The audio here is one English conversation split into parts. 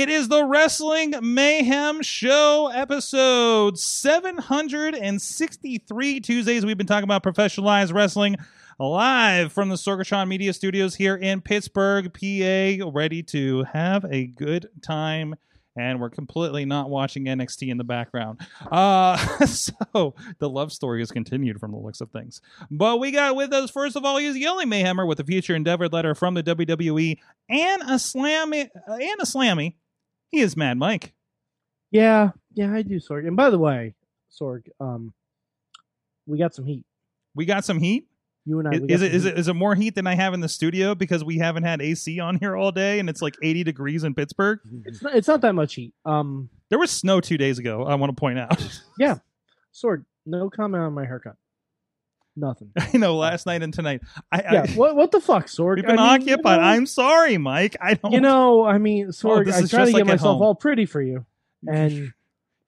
It is the Wrestling Mayhem Show episode 763. Tuesdays, we've been talking about professionalized wrestling live from the Sorgatron Media Studios here in Pittsburgh, PA, ready to have a good time. And we're completely not watching NXT in the background. Uh, so the love story is continued from the looks of things. But we got with us, first of all, he's the only Mayhemmer with a future endeavored letter from the WWE and a slammy, and a slammy. He is Mad Mike. Yeah, yeah, I do, Sorg. And by the way, Sorg, um, we got some heat. We got some heat. You and I. Is, is it is it is it more heat than I have in the studio because we haven't had AC on here all day and it's like 80 degrees in Pittsburgh? It's not, it's not that much heat. Um, There was snow two days ago. I want to point out. yeah, Sorg. No comment on my haircut. Nothing. I know last night and tonight. I, Yeah. I what what the fuck, Sorg? we've been I mean, you occupied. know- I'm sorry, Mike. I don't. You know, I mean, oh, Sorg. this I try to get like at myself home. all pretty for you, and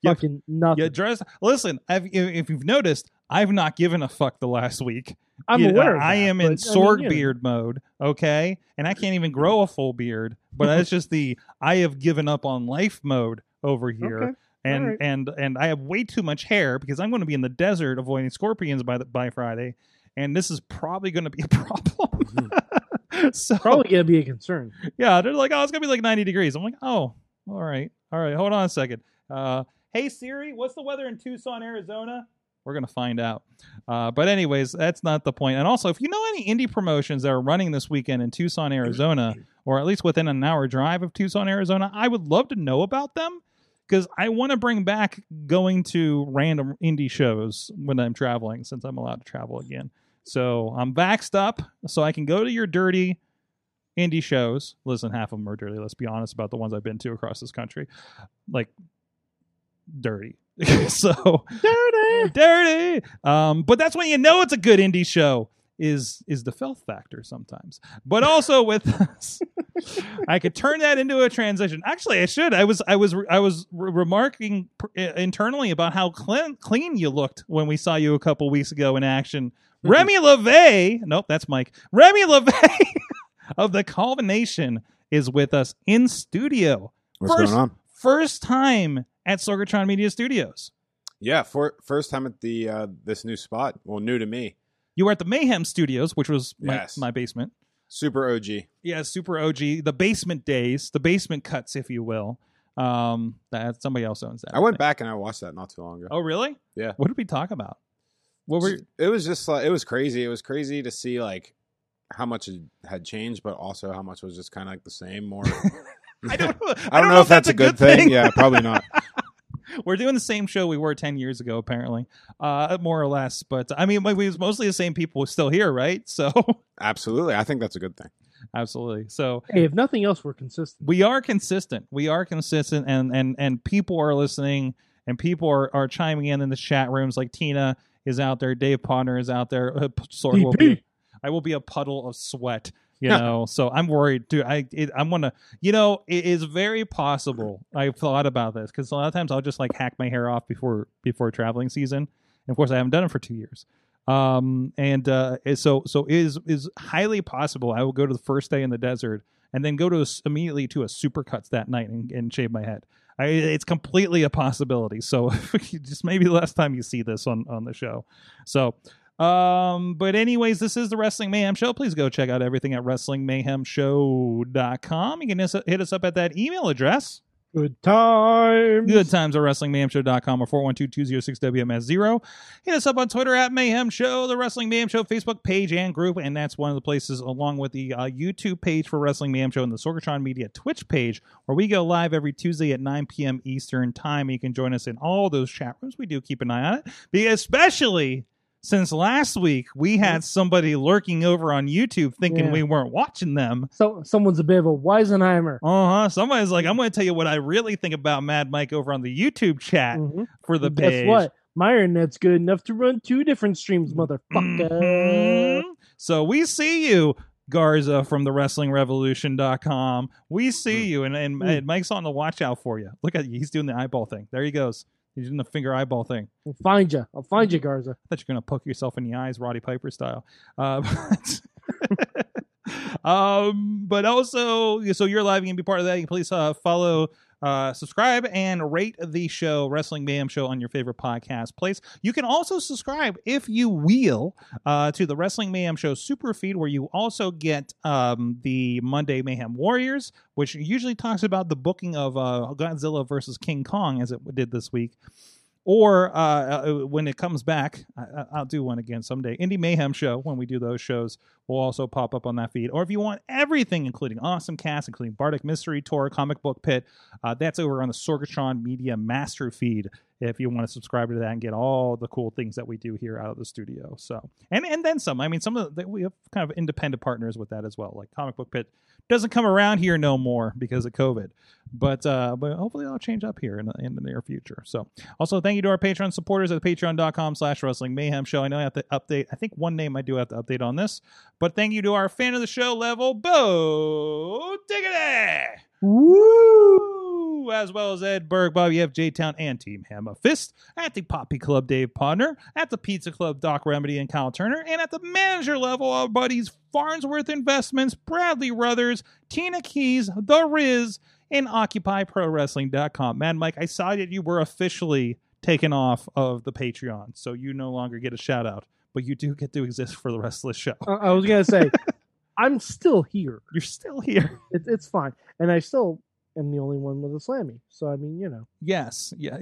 Yep. fucking nothing. you dress. Listen, I've, if if you've noticed, I've not given a fuck the last week. I'm You aware. Of I am in I mean, you beard mode, okay? And I can't even grow a full beard, but that's just the I have given up on life mode over here. Okay. And Alright. and and I have way too much hair because I'm going to be in the desert avoiding scorpions by the, by Friday, and this is probably going to be a problem. so Probably gonna be a concern. yeah, they're like, oh, it's gonna be like 90 degrees. I'm like, oh, all right, all right. Hold on a second. Uh, hey Siri, what's the weather in Tucson, Arizona? We're gonna find out. Uh, but anyways, that's not the point. And also, if you know any indie promotions that are running this weekend in Tucson, Arizona, or at least within an hour drive of Tucson, Arizona, I would love to know about them because I want to bring back going to random indie shows when I'm traveling, since I'm allowed to travel again. So I'm vaxxed up, so I can go to your dirty indie shows. Listen, half of them are dirty. Let's be honest about the ones I've been to across this country, like dirty. so Dirty. dirty. Um, but that's when you know it's a good indie show. Is is the filth factor sometimes, but also with us, I could turn that into a transition. Actually, I should. I was I was I was re- remarking pr- internally about how clean clean you looked when we saw you a couple weeks ago in action. Remy LeVay, nope, that's Mike. Remy LeVay of the Culmination is with us in studio. What's First- going on? First time at Sorgatron Media Studios. Yeah, for first time at the uh, this new spot. Well, new to me. You were at the Mayhem Studios, which was my, Yes. my basement. Super OG. Yeah, super OG. The basement days, the basement cuts, if you will. Um, that somebody else owns that. I went think. back and I watched that not too long ago. Oh, really? Yeah. What did we talk about? What were? it was just like it was crazy. It was crazy to see like how much it had changed, but also how much was just kind of like the same. More. I don't. Know, I don't know if that's a good thing. Yeah, probably not. We're doing the same show we were ten years ago, apparently, uh, more or less. But I mean, we was mostly the same people still here, right? So Absolutely, I think that's a good thing. absolutely. So Hey, if nothing else, we're consistent. we are consistent. We are consistent, and and and people are listening, and people are, are chiming in in the chat rooms. Like Tina is out there, Dave Potter is out there. Uh, Sorg will be. I will be a puddle of sweat. You know, so I'm worried, dude. I it, I'm gonna, you know, it is very possible. I've thought about this because a lot of times I'll just like hack my hair off before before traveling season. And of course, I haven't done it for two years. Um, and uh, so so is is highly possible I will go to the first day in the desert and then go to a immediately to a supercuts that night and, and shave my head. I, it's completely a possibility. So just maybe the last time you see this on on the show. So um, but anyways, this is the Wrestling Mayhem Show. Please go check out everything at WrestlingMayhemShow.com. You can hit us- up at that email address. Good times. Good times at WrestlingMayhemShow.com or 412-206-WMS0. Hit us up on Twitter at Mayhem Show, the Wrestling Mayhem Show Facebook page and group, and that's one of the places along with the uh, YouTube page for Wrestling Mayhem Show and the Sorgatron Media Twitch page, where we go live every Tuesday at 9 p.m. Eastern Time. You can join us in all those chat rooms. We do keep an eye on it, Be- especially since last week we had somebody lurking over on YouTube thinking Yeah. we weren't watching them. So someone's a bit of a Weisenheimer. Uh huh. Somebody's like, I'm going to tell you what I really think about Mad Mike over on the YouTube chat Mhm. for the Guess page. what? My internet's good enough to run two different streams, motherfucker. Mhm. So we see you, Garza from the WrestlingRevolution.com. We see you, and, and, Mm. and Mike's on the watch out for you. Look at you. He's doing the eyeball thing. There he goes. He's doing the finger eyeball thing. I'll find you. I'll find you, Garza. I thought you're going to poke yourself in the eyes, Roddy Piper style. Uh, but, um, but also, so you're live. You can be part of that. You can please uh, follow, uh, subscribe, and rate the show, Wrestling Mayhem Show, on your favorite podcast place. You can also subscribe, if you will, uh, to the Wrestling Mayhem Show super feed, where you also get um, the Monday Mayhem Warriors, which usually talks about the booking of uh, Godzilla versus King Kong, as it did this week or uh, uh, when it comes back, I, I- I'll do one again someday. Indie Mayhem Show, when we do those shows, will also pop up on that feed. Or if you want everything, including Awesome Cast, including Bardic Mystery Tour, Comic Book Pit, uh, that's over on the Sorgatron Media Master feed. If you want to subscribe to that and get all the cool things that we do here out of the studio, so and and then some. I mean, some of the, we have kind of independent partners with that as well. Like Comic Book Pit doesn't come around here no more because of COVID, but uh, but hopefully that'll change up here in the, in the near future. So also, thank you to our Patreon supporters at patreon.com slash wrestling mayhem show. I know I have to update. I think one name I do have to update on this, but thank you to our fan of the show level, Bo Diggity! Woo! As well as Ed Berg, Bobby F. J Town, and Team Hammer Fist, at the Poppy Club, Dave Podner, at the Pizza Club, Doc Remedy and Kyle Turner, and at the manager level, our buddies Farnsworth Investments, Bradley Ruthers, Tina Keys, The Riz, and OccupyProWrestling.com. Man, Mike, I saw that you were officially taken off of the Patreon, so you no longer get a shout out, but you do get to exist for the rest of the show. I, I was gonna say, I'm still here. You're still here. It, it's fine, and I still am the only one with a slammy. So I mean, you know, Yes, yeah,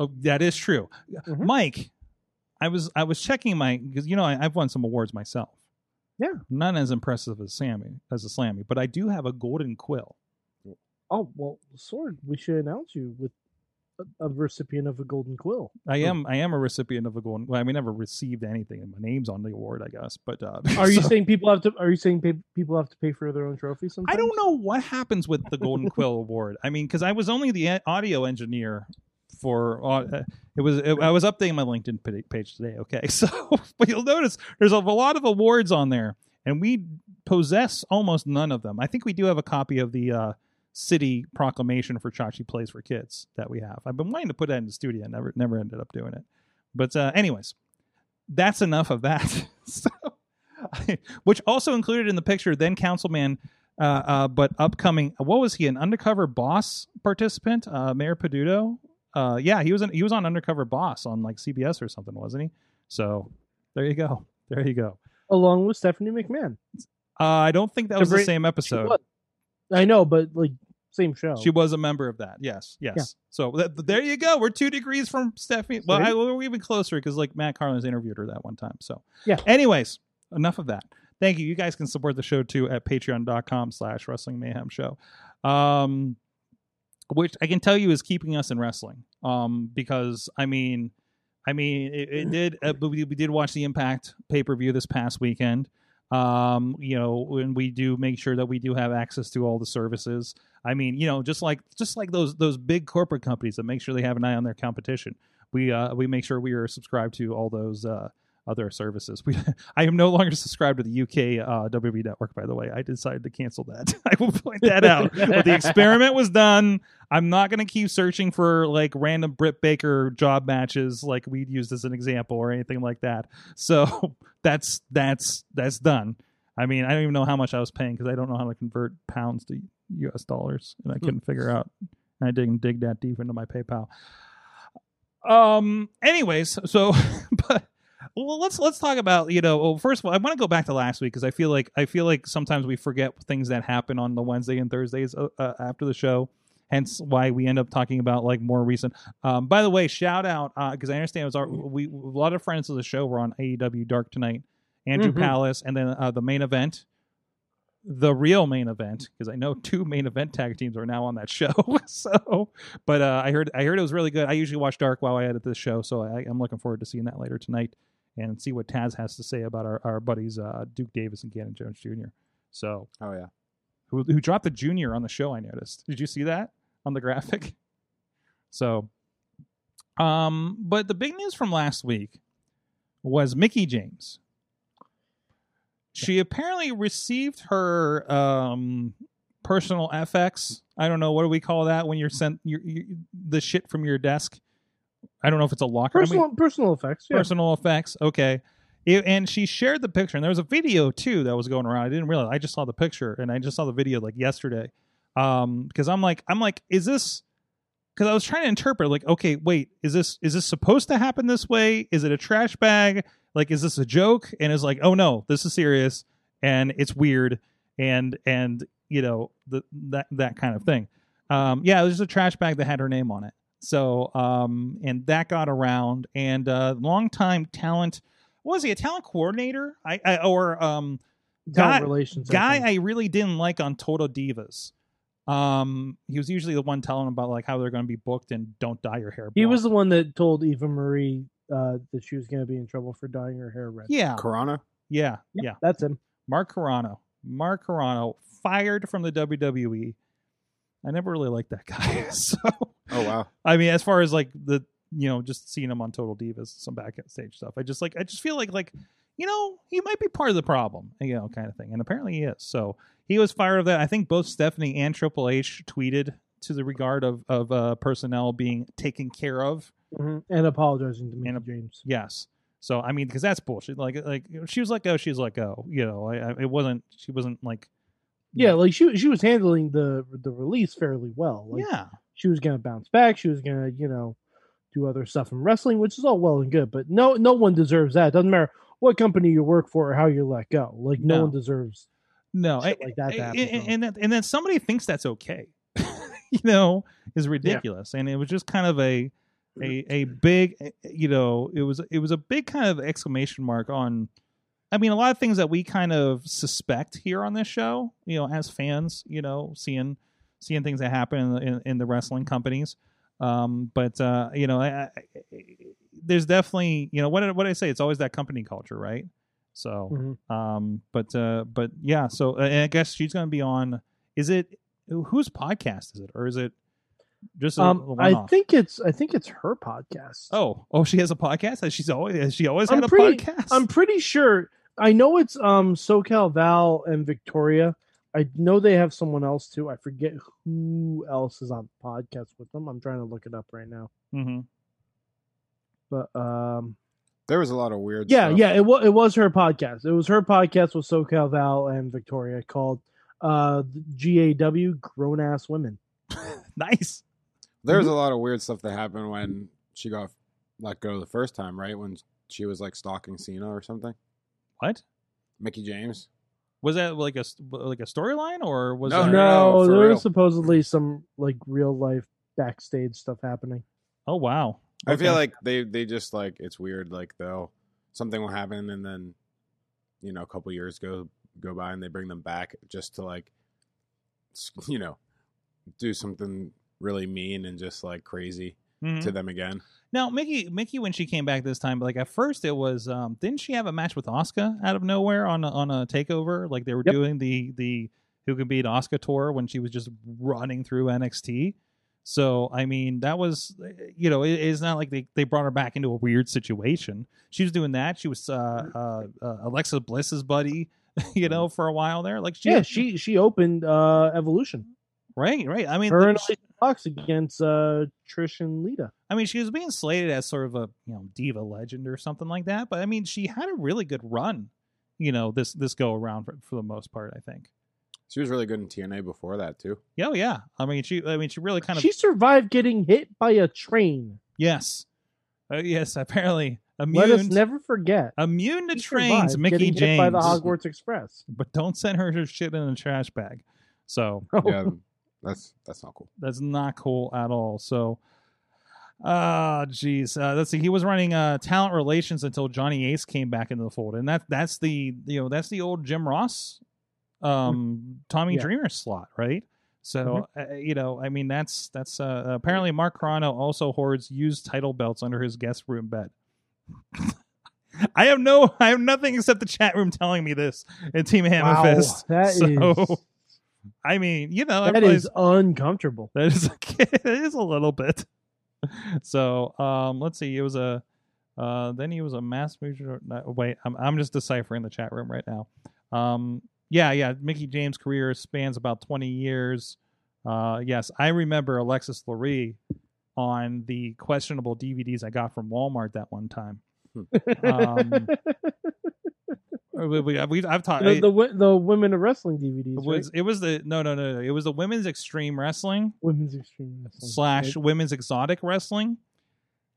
oh, that is true. Mhm. Mike, I was I was checking my because you know I, I've won some awards myself. Yeah. not as impressive as Sammy as a Slammy, but I do have a golden quill. oh well, sword. We should announce you with a, a recipient of a golden quill. I am I am a recipient of a golden. Well, I mean, never received anything, and my name's on the award, I guess. But uh, Are you saying people have to? Are you saying pay, people have to pay for their own trophies? Sometimes? I don't know what happens with the Golden Quill Award. I mean, because I was only the audio engineer for uh, it was it, I was updating my LinkedIn page today. Okay, so but you'll notice there's a, lot of awards on there, and we possess almost none of them. I think we do have a copy of the uh, city proclamation for Chachi Plays for Kids that we have. I've been wanting to put that in the studio, never never ended up doing it. But uh, anyways, that's enough of that. so, which also included in the picture then councilman uh, uh, but upcoming what was he an undercover boss participant uh, mayor peduto uh, yeah he was an, he was on undercover boss on like cbs or something wasn't he so there you go there you go Along with Stephanie McMahon. uh, i don't think that was the same episode. I know, but like same show. She was a member of that. Yes, yes. Yeah. So th- there you go. We're two degrees from Stephanie. Well, I, we're even closer because like Matt Carlin's interviewed her that one time. So Yeah. Anyways, enough of that. Thank you. You guys can support the show too at patreon.com slash wrestling mayhem show. Um, which I can tell you is keeping us in wrestling. Um, because I mean, I mean, it, it did. Uh, we, we did watch the Impact pay per view this past weekend. Um, you know, when we do make sure that we do have access to all the services. I mean, you know, just like just like those those big corporate companies that make sure they have an eye on their competition. We uh we make sure we are subscribed to all those uh other services. We I am no longer subscribed to the UK uh, WB network. By the way, I decided to cancel that. I will point that out. but the experiment was done. I'm not going to keep searching for like random Britt Baker job matches like we used as an example or anything like that. So that's that's that's done. I mean, I don't even know how much I was paying because I don't know how to convert pounds to U.S. dollars, and I couldn't figure out. I didn't dig that deep into my PayPal. Um. Anyways, so but well, let's let's talk about you know. Well, first of all, I want to go back to last week because I feel like I feel like sometimes we forget things that happen on the Wednesday and Thursdays uh, uh, after the show. Hence, why we end up talking about like more recent. Um, by the way, shout out because I understand it was our we a lot of friends of the show were on AEW Dark tonight. Andrew Mhm. Palace, and then uh, the main event, the real main event, because I know two main event tag teams are now on that show. so, but uh, I heard I heard it was really good. I usually watch Dark while I edit this show, so I, I'm looking forward to seeing that later tonight and see what Taz has to say about our, our buddies uh, Duke Davis and Gannon Jones Jr. So Oh yeah. who who dropped the junior on the show. I noticed. Did you see that on the graphic? So, um, but the big news from last week was Mickie James. She apparently received her um personal FX. I don't know what do we call that when you're sent your, your the shit from your desk. I don't know if it's a locker. I mean- Personal personal effects. Yeah. personal effects. Okay. It- and she shared the picture, and there was a video too that was going around. I didn't realize. I just saw the picture, and I just saw the video like yesterday. Um, because I'm like, I'm like, is this? Because I was trying to interpret, like, okay, wait, is this is this supposed to happen this way? Is it a trash bag? Like, is this a joke? And it's like, oh no, this is serious, and it's weird, and and you know the that that kind of thing. Um, yeah, it was just a trash bag that had her name on it. So, um, and that got around, and uh, longtime talent was he a talent coordinator? I, I or um, Talent guy relations. Guy think. I really didn't like on Total Divas. Um, he was usually the one telling them about like how they're going to be booked and don't dye your hair. he was the one that told Eva Marie uh, that she was going to be in trouble for dyeing her hair red. yeah, Corona. yeah, Yep, yeah. that's him. Mark Carrano, Mark Carrano, fired from the WWE. I never really liked that guy. So, Oh wow. I mean, as far as like the you know just seeing him on Total Divas, some backstage stuff, I just like I just feel like like you know he might be part of the problem, you know, kind of thing. And apparently he is. So he was fired of that. I think both Stephanie and Triple H tweeted to the regard of of uh, personnel being taken care of. hmm And apologizing to And a- James. Yes. So I mean, because that's bullshit. Like like she was let go, she was let go. You know, I, I, it wasn't. She wasn't like. Yeah, like she she was handling the the release fairly well. Like yeah. she was gonna bounce back. She was gonna you know do other stuff in wrestling, which is all well and good. But no no one deserves that. Doesn't matter what company you work for or how you're let go. Like no, No. one deserves. No, I- like that to I- happen and, and then and then somebody thinks that's okay. you know, is ridiculous, and it was just kind of a a a big, eh, you know, it was it was a big kind of exclamation mark on. I mean, a lot of things that we kind of suspect here on this show, you know, as fans, you know, seeing seeing things that happen in the, in, in the wrestling companies. Um, but uh, you know, I, I, there's definitely, you know, what what I say? It's always that company culture, right? So, Mhm. um, but uh, but yeah, so uh, and I guess she's going to be on. Is it whose podcast is it, or is it just a, a Um, I think it's I think it's her podcast. Oh, oh, she has a podcast. Has She's always has she always I'm had a pretty- podcast. I'm pretty sure. I know it's um SoCal Val and Victoria. I know they have someone else too. I forget who else is on podcast with them. I'm trying to look it up right now. hmm But um There was a lot of weird. yeah, stuff. yeah, it was it was her podcast. It was her podcast with SoCal Val and Victoria called uh GAW Grown Ass Women. Nice. There was Mm-hmm. a lot of weird stuff that happened when she got let go the first time, right? When she was like stalking Cena or something. What Mickie James. was that like a like a storyline or was No, that, no, no, there real. was supposedly some like real life backstage stuff happening. Oh wow. I feel like they they just like it's weird. Like they'll something will happen and then you know a couple years go go by and they bring them back just to like you know do something really mean and just like crazy Mhm. to them again. Now, Mickie, Mickie, when she came back this time, like at first it was, um, didn't she have a match with Asuka out of nowhere on a, on a takeover? Like they were Yep. doing the the who could beat Asuka tour when she was just running through NXT. So I mean, that was, you know, it, it's not like they, they brought her back into a weird situation. She was doing that. She was uh, uh, uh, Alexa Bliss's buddy, you know, for a while there. Like she, Yeah, she she opened uh Evolution. right, right. I mean, Her and she- Fox against uh Trish and Lita. I mean, she was being slated as sort of a you know diva legend or something like that. But I mean, she had a really good run, you know this this go around for, for the most part. I think. She was really good in TNA before that too. Yeah, oh, yeah. I mean, she. I mean, she really kind of. She survived getting hit by a train. yes, uh, yes. Apparently, immune. Let us never forget. immune to She trains, survived Mickie getting James. hit by the Hogwarts Express. but don't send her her shit in a trash bag. So Yeah, that's that's not cool. that's not cool at all. So, uh geez, uh, let's see. He was running uh talent relations until Johnny Ace came back into the fold, and that that's the you know that's the old Jim Ross, um Tommy Yeah. Dreamer slot, right? So uh, you know, I mean, that's that's uh, apparently Mark Carrano also hoards used title belts under his guest room bed. I have no, I have nothing except the chat room telling me this in Team Hammer Wow, that so, is I mean, you know, that is uncomfortable. that is it is a little bit. So, um, let's see. It was a, uh, then he was a mass major. Wait, I'm I'm just deciphering the chat room right now. Um, yeah, yeah. Mickie James' career spans about 20 years. Uh, yes, I remember Alexis Laree on the questionable DVDs I got from Walmart that one time. Um, We, we, we, I've taught. the, the the women of wrestling DVDs, it was it was the no no no no it was the women's extreme wrestling women's extreme wrestling slash right? women's exotic wrestling.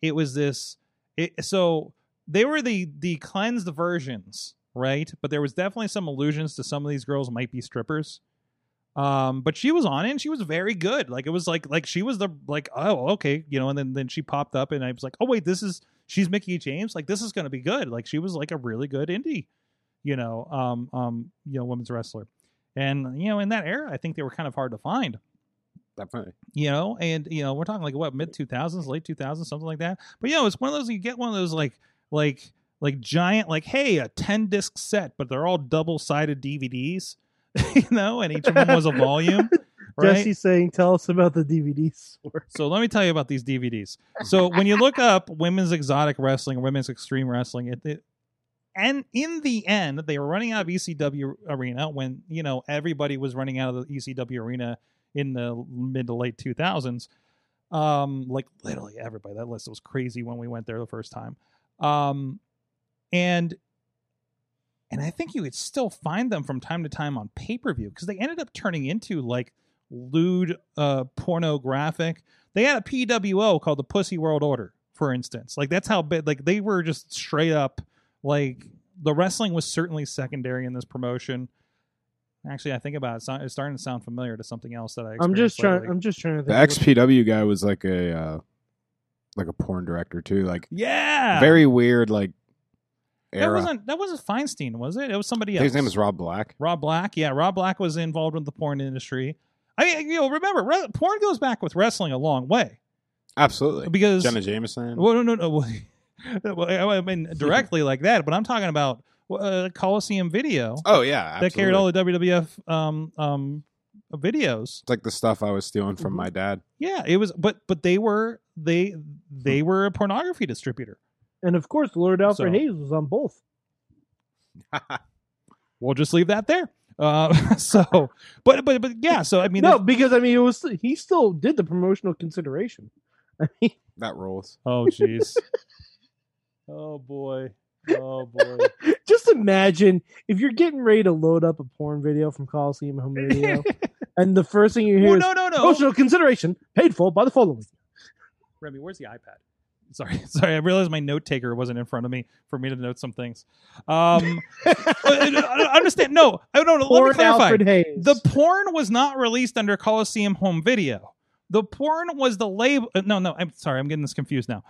It was this. It, so they were the the cleansed versions, right? But there was definitely some allusions to some of these girls might be strippers. Um, but she was on it and she was very good. Like it was like like she was the like oh okay you know and then then she popped up and I was like oh wait this is she's Mickie James like this is gonna be good like she was like a really good indie, you know um um you know women's wrestler, and you know in that era I think they were kind of hard to find Definitely. you know, and you know, we're talking like what mid two thousands, late two thousands, something like that. But you know, it's one of those you get one of those like like like giant like hey a ten disc set, but they're all double sided DVDs, you know, and each of them was a volume, right? Jesse saying, "Tell us about the DVD store." So let me tell you about these DVDs. So when you look up women's exotic wrestling women's extreme wrestling, it, it and in the end, they were running out of ECW arena when you know everybody was running out of the ECW arena in the mid to late two thousands. Um, like literally everybody. That list was crazy when we went there the first time. Um, and and I think you could still find them from time to time on pay per view because they ended up turning into like lewd uh pornographic they had a pwo called the pussy world order for instance like that's how big like they were just straight up like the wrestling was certainly secondary in this promotion actually i think about it it's starting to sound familiar to something else that i I'm just experienced trying. I'm just trying to The think. XPW guy was like a uh, like a porn director too. Like yeah very weird. Like that wasn't that wasn't feinstein was it it was somebody else his name is Rob Black. Rob Black, yeah, Rob Black was involved with the porn industry. I mean, you know, remember, re- porn goes back with wrestling a long way Absolutely. because Jenna Jameson. well, no, no, no. well, I mean, directly like that, but I'm talking about uh, Coliseum Video oh yeah, that carried all the WWF um, um, videos. It's like the stuff I was stealing from Mhm. my dad. Yeah, it was, but but they were they they were a pornography distributor. And of course, Lord Alfred So- Hayes was on both. We'll just leave that there. Uh, so, but but but yeah. So I mean, no, because I mean, it was he still did the promotional consideration. I mean, That rolls. Oh jeez. oh boy. Oh boy. just imagine if you're getting ready to load up a porn video from Coliseum Home Video, and the first thing you hear well, is no, no, no. promotional consideration paid for by the following. Remy, where's the iPad? Sorry, sorry. I realized my note taker wasn't in front of me for me to note some things. Um, I understand. No, I don't. Let me clarify. The porn was not released under Coliseum Home Video. The porn was the label. uh, No, no. I'm sorry. I'm getting this confused now.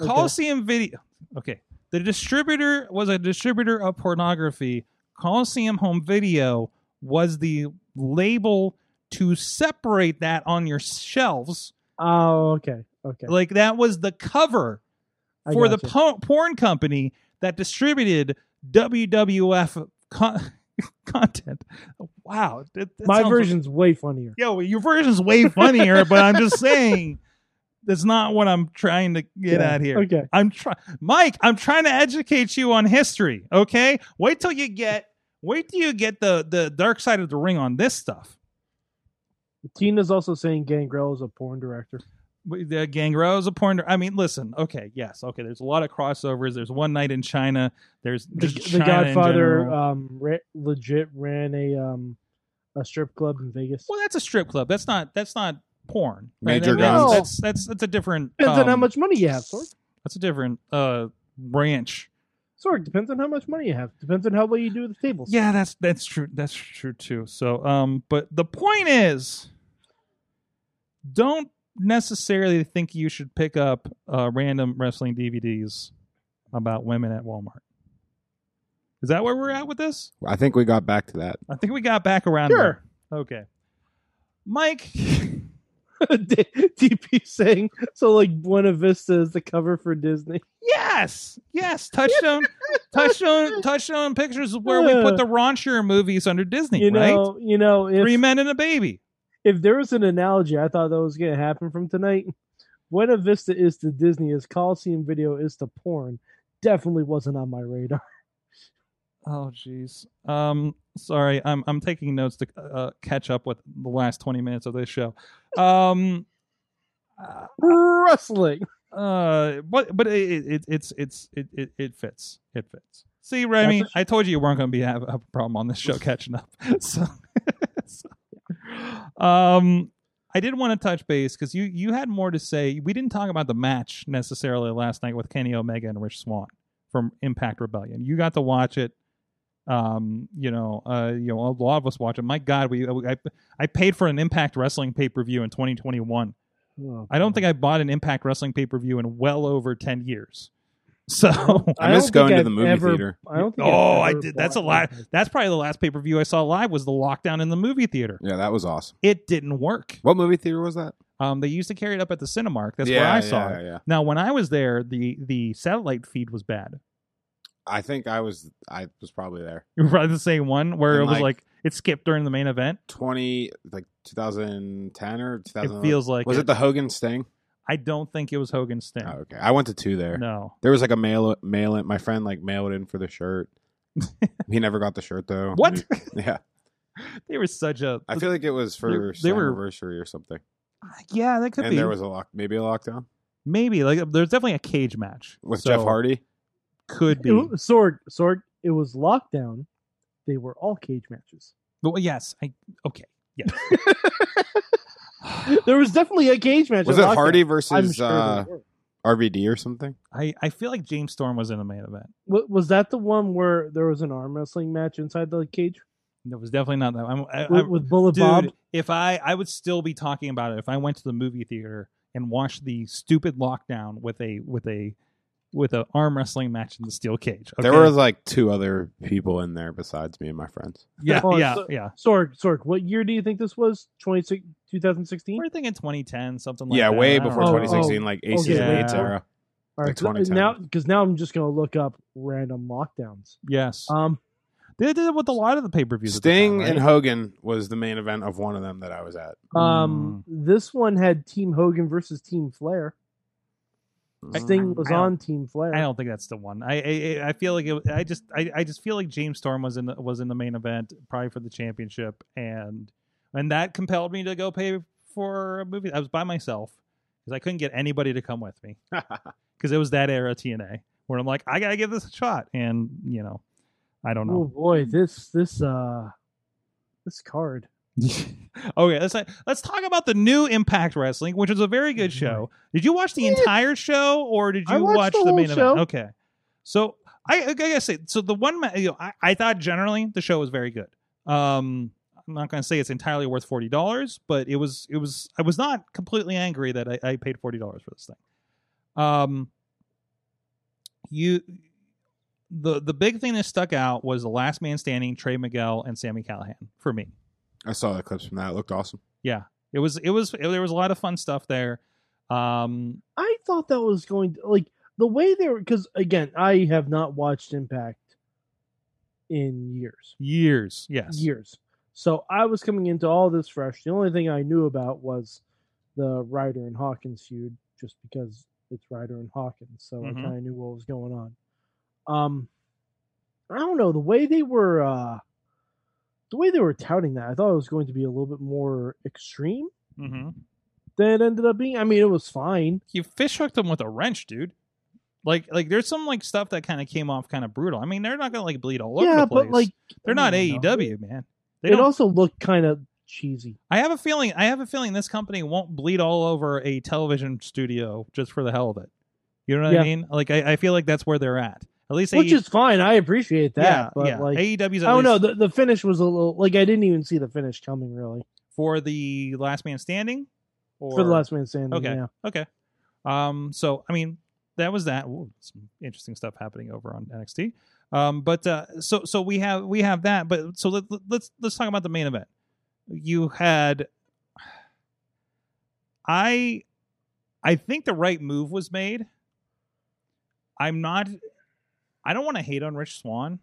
Okay. Coliseum Video. Okay. The distributor was a distributor of pornography. Coliseum Home Video was the label to separate that on your shelves. oh, okay, okay. Like that was the cover I for the po- porn company that distributed WWF con- content. Wow. that- that My version's way funnier. Yo, your version's way funnier, but I'm just saying that's not what I'm trying to get Yeah, at here. Okay. I'm trying, Mike. I'm trying to educate you on history. Okay, wait till you get, wait till you get the the dark side of the ring on this stuff. Tina's also saying Gangrel is a porn director. The Gangrel is a porn. I mean, listen. Okay, yes, okay. There's a lot of crossovers. There's one night in China. There's The, just the Godfather um, ra- legit ran a um, a strip club in Vegas. well, that's a strip club. That's not. That's not porn. Major That- guns. That's that's that's a different. Depends on how um, much money you have, Sorg. That's a different uh branch. Sorg, depends on how much money you have. Depends on how well you do with the tables. Yeah, that's that's true. That's true too. So, um, but the point is, don't necessarily think you should pick up uh, random wrestling DVDs about women at Walmart. Is that where we're at with this? I think we got back to that. I think we got back around Sure. there. Okay, Mike. DP saying so like Buena Vista is the cover for Disney. Yes, yes. Touchstone, Touchstone, Touchstone Pictures is where we put the raunchier movies under Disney, You right? know, you know, if Three men and a baby. If there was an analogy I thought that was gonna happen from tonight, Buena Vista is to Disney as Coliseum Video is to porn. Definitely wasn't on my radar. Oh, jeez. Um, sorry, I'm I'm taking notes to uh, catch up with the last twenty minutes of this show. Um, uh, Wrestling. uh, but but it, it it's it's it, it it fits. It fits. See, Remy, I told you you weren't going to be have, have a problem on this show catching up. So, so, um, I did want to touch base because you you had more to say. We didn't talk about the match necessarily last night with Kenny Omega and Rich Swann from Impact Rebellion. You got to watch it. Um, you know, uh, you know, a lot of us watch it. My God, we I I paid for an Impact Wrestling pay per view in 2021. Oh, I don't think I bought an Impact Wrestling pay per view in well over 10 years. So, I don't miss think going to the movie ever- theater. I don't think oh, I've I ever did. That's a bought lot. That's probably the last pay per view I saw live was the lockdown in the movie theater. Yeah, that was awesome. It didn't work. What movie theater was that? Um, they used to carry it up at the Cinemark. That's yeah, where I saw yeah, it. Yeah, Now, when I was there, the the satellite feed was bad. I think I was. I was probably there. You were probably the same one where And, it was like- like, it skipped during the main event. Twenty like 2010 or 2000. It feels like Was it the Hogan Sting? I don't think it was Hogan's Sting. Oh, okay. I went to two there. No. There was like a mail mail in. My friend like mailed in for the shirt. he never got the shirt though. What? Yeah, they were such a. I feel like it was for They- they, they were- anniversary or something. yeah, that could be. and be. there was a lock, maybe a lockdown maybe like there's definitely a cage match with So, Jeff Hardy. Could be. It was- Sorg, Sorg, it was lockdown. They were all cage matches. Well, yes. I okay. Yeah. There was definitely a cage match. Was it Lockdown. Hardy versus sure uh. RVD or something? I I feel like James Storm was in the main event. Wa- Was that the one where there was an arm wrestling match inside the cage It was definitely not that. I'm, I, with, I, with Bullet dude, Bob? if I I would still be talking about it if I went to the movie theater and watched the stupid lockdown with a with a with an arm wrestling match in the steel cage. There okay? were like two other people in there besides me and my friends. yeah Oh, yeah so- yeah. Sorg, Sorg, what year do you think this was? 26 2016? We're thinking 2010 something like yeah, that. Yeah, way before know. Oh, 2016, like Aces okay, and yeah. Era. All like so- now because now I'm just gonna look up random lockdowns. Yes, Um, they did it with a lot of the pay per views. Sting and Hogan was the main event of one of them that I was at. um, this one had Team Hogan versus Team Flair. Sting was I don't- on Team Flair. I don't think that's the one. I I, I feel like it, I just I, I just feel like James Storm was in the, was in the main event probably for the championship and and that compelled me to go pay for a movie. I was by myself because I couldn't get anybody to come with me because it was that era TNA where I'm like I gotta give this a shot and you know I don't know. Oh boy, this this uh this card. okay, let's let's talk about the new Impact Wrestling, which is a very good show. Did you watch the entire show, or did you watch the the, main show. event? Okay, so I, I gotta say, so the one you know, I, I thought generally the show was very good. Um, I'm not gonna say it's entirely worth forty dollars, but it was it was I was not completely angry that I, I paid forty dollars for this thing. Um, you. The the big thing that stuck out was the last man standing, Trey Miguel and Sami Callihan for me. I saw the clips from that. It looked awesome. Yeah, it was it was there was a lot of fun stuff there. Um, I thought that was going to like the way they were because again, I have not watched Impact in years. years, yes, Years. So I was coming into all this fresh. The only thing I knew about was the Ryder and Hawkins feud, just because it's Ryder and Hawkins. So Mhm. I kind of knew what was going on. Um, I don't know the way they were, uh the way they were touting that. I thought it was going to be a little bit more extreme hmm than it ended up being. I mean, it was fine. You fish hooked them with a wrench, dude. Like like there's some like stuff that kind of came off kind of brutal. I mean, they're not gonna like bleed all over yeah, the place. but like they're not don't know. AEW, man. They It don't. also looked kind of cheesy. I have a feeling. I have a feeling this company won't bleed all over a television studio just for the hell of it. You know what Yeah. I mean? Like I, I feel like that's where they're at. At least Which AE is fine. I appreciate that. yeah, but yeah. like AEW's. I don't know. The, the finish was a little like I didn't even see the finish coming really for the Last Man Standing. Or, for the last man standing. Okay. Yeah. Okay. Um. So I mean, that was that. Ooh, some interesting stuff happening over on NXT. Um. But uh. So so we have we have that. But so let, let's let's talk about the main event. You had. I I think the right move was made. I'm not I don't want to hate on Rich Swann,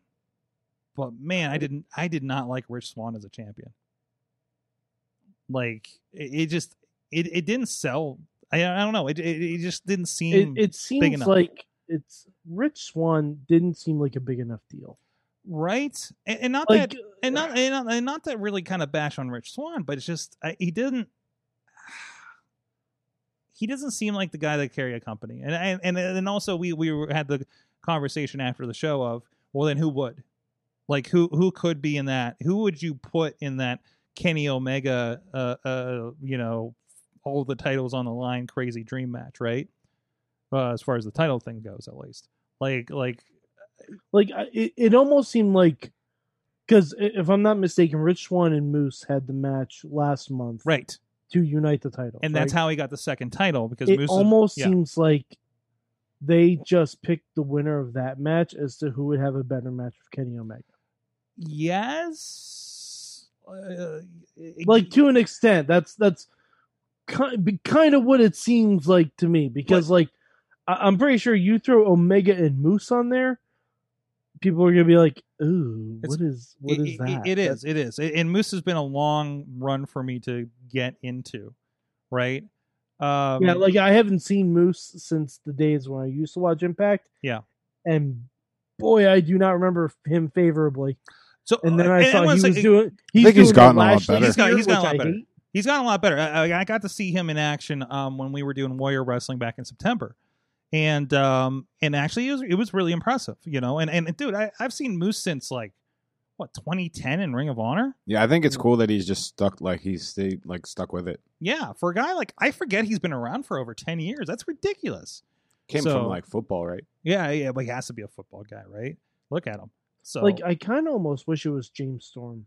but man, I didn't I did not like Rich Swann as a champion. Like it, it just it, it didn't sell. I I don't know. It it, it just didn't seem it seems enough. like it's Rich Swann didn't seem like a big enough deal. right. And, and not Like that and not and not, and not that really kind of bash on Rich Swann, but it's just I, he didn't. He doesn't seem like the guy that carry a company, and and and, and also we we had the conversation after the show of well then who would, like who who could be in that? Who would you put in that Kenny Omega, uh, uh, you know, all the titles on the line, crazy dream match, right? Uh, as far as the title thing goes, at least, like like like it, it almost seemed like because if I'm not mistaken, Rich Swann and Moose had the match last month, right, to unite the title, and that's how he got the second title because it Moose is- almost yeah. seems like they just picked the winner of that match as to who would have a better match with Kenny Omega. Yes. Uh, Like to an extent, that's that's kind kind of what it seems like to me because like I, I'm pretty sure you throw Omega and Moose on there, people are gonna be like, "Ooh, what is what it, is it- that?" it is. It is. And Moose has been a long run for me to get into, right? Um, yeah, like I haven't seen Moose since the days when I used to watch Impact. Yeah. and boy, I do not remember him favorably. so, And then I and saw he wanna was say- doing. He's think he's gotten a lot better. He's got- he's gotten a lot I better. hate. He's gotten a lot better. I, I got to see him in action um, when we were doing Warrior Wrestling back in September, and um, and actually it was, it was really impressive, you know. And and dude, I, I've seen Moose since like what 2010 in Ring of Honor. Yeah, I think it's cool that he's just stuck. Like he's stayed like stuck with it. Yeah, for a guy like I forget he's been around for over 10 years. That's ridiculous. Came So- from like football, right? Yeah, yeah, but he has to be a football guy, right? Look at him. So Like I kind of almost wish it was James Storm.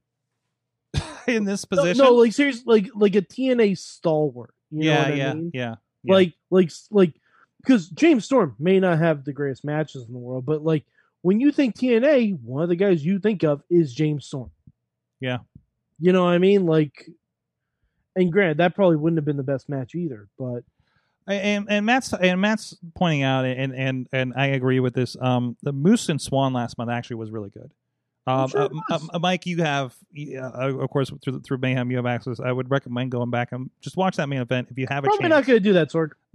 in this position, No, like seriously, like like a TNA stalwart. You know yeah, what I yeah, mean? yeah, yeah. Like like like because James Storm may not have the greatest matches in the world, but like when you think TNA, one of the guys you think of is James Storm. Yeah. You know what I mean? Like, and granted, that probably wouldn't have been the best match either, but and and Matt's and Matt's pointing out, and and and I agree with this. Um, the Moose and Swann last month actually was really good. Um, sure uh, uh, Mike, you have, uh, of course, through through Mayhem, you have access. I would recommend going back and just watch that main event if you have a probably chance. not going to do that, Sorg.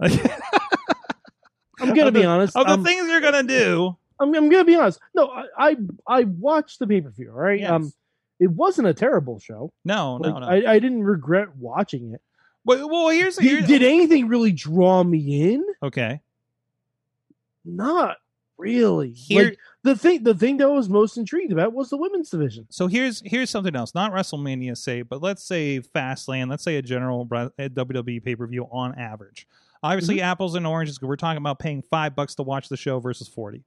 I'm going to be honest. of the um, things you're gonna do. I'm, I'm to be honest. No, I I, I watched the pay per view. All right. Yes. Um, it wasn't a terrible show. No, no, Like, no. I, I didn't regret watching it. well, well, here's, Did, here's did anything really draw me in? okay. Not really. Here, Like the thing, the thing that I was most intrigued about was the women's division. So here's here's something else. Not WrestleMania, say, but let's say Fastlane. Let's say a general WWE pay per view on average. Obviously, Mm-hmm. apples and oranges. We're talking about paying five bucks to watch the show versus forty.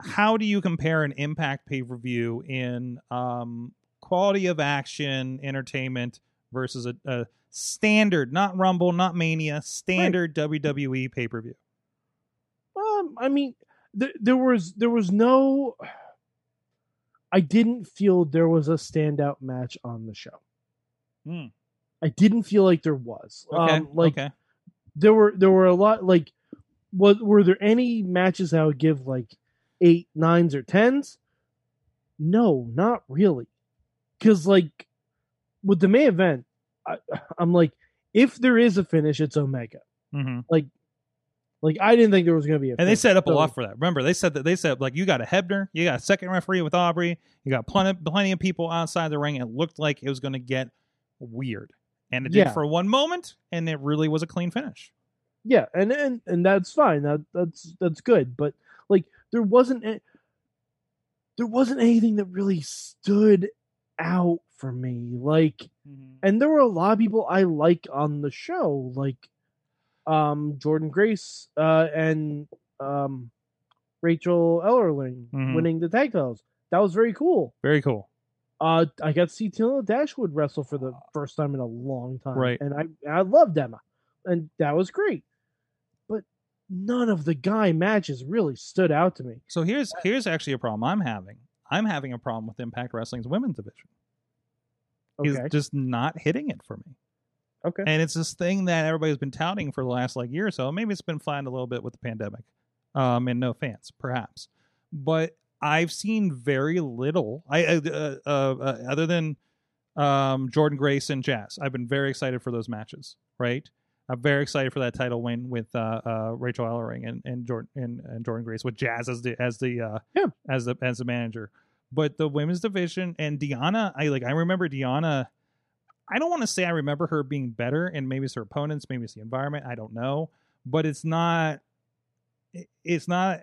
How do you compare an Impact pay per view in um, quality of action, entertainment versus a, a standard, not Rumble, not Mania, standard WWE pay per view? Um, I mean, there, there was there was no. I didn't feel there was a standout match on the show. Hmm. I didn't feel like there was. Okay, Um, like okay. there were there were a lot like was were there any matches I would give like eight, nines, or tens? No, not really. Cause like with the main event, I, I'm like, if there is a finish, it's Omega. hmm Like I didn't think there was gonna be a And they set up a lot for that. Remember, they said that they said like you got a Hebner, you got a second referee with Aubrey, you got plenty plenty of people outside the ring. It looked like it was going to get weird, and it did for one moment, and it really was a clean finish. Yeah, and and and that's fine. That that's that's good. But like there wasn't there wasn't anything that really stood out for me. Like and there were a lot of people I like on the show, like um Jordynne Grace uh and um Rachael Ellering Mhm. winning the tag titles. That was very cool. Very cool. Uh I got to see Tina Dashwood wrestle for the first time in a long time. Right. And I I loved Emma. And that was great. None of the guy matches really stood out to me. So here's here's actually a problem I'm having. I'm having a problem with Impact Wrestling's women's division. He's Okay. just not hitting it for me. Okay. and it's this thing that everybody's been touting for the last like year or so. Maybe it's been flattened a little bit with the pandemic, um, and no fans, perhaps. But I've seen very little. I uh, uh, uh, other than um, Jordynne Grace and Jazz. I've been very excited for those matches. Right. I'm very excited for that title win with uh, uh, Rachael Ellering and, and Jordynne and, and Jordynne Grace with Jazz as the as the uh, Yeah. as the as the manager. But the women's division and Deonna, I like. I remember Deonna. I don't want to say I remember her being better, and maybe it's her opponents, maybe it's the environment. I don't know, but it's not. It's not.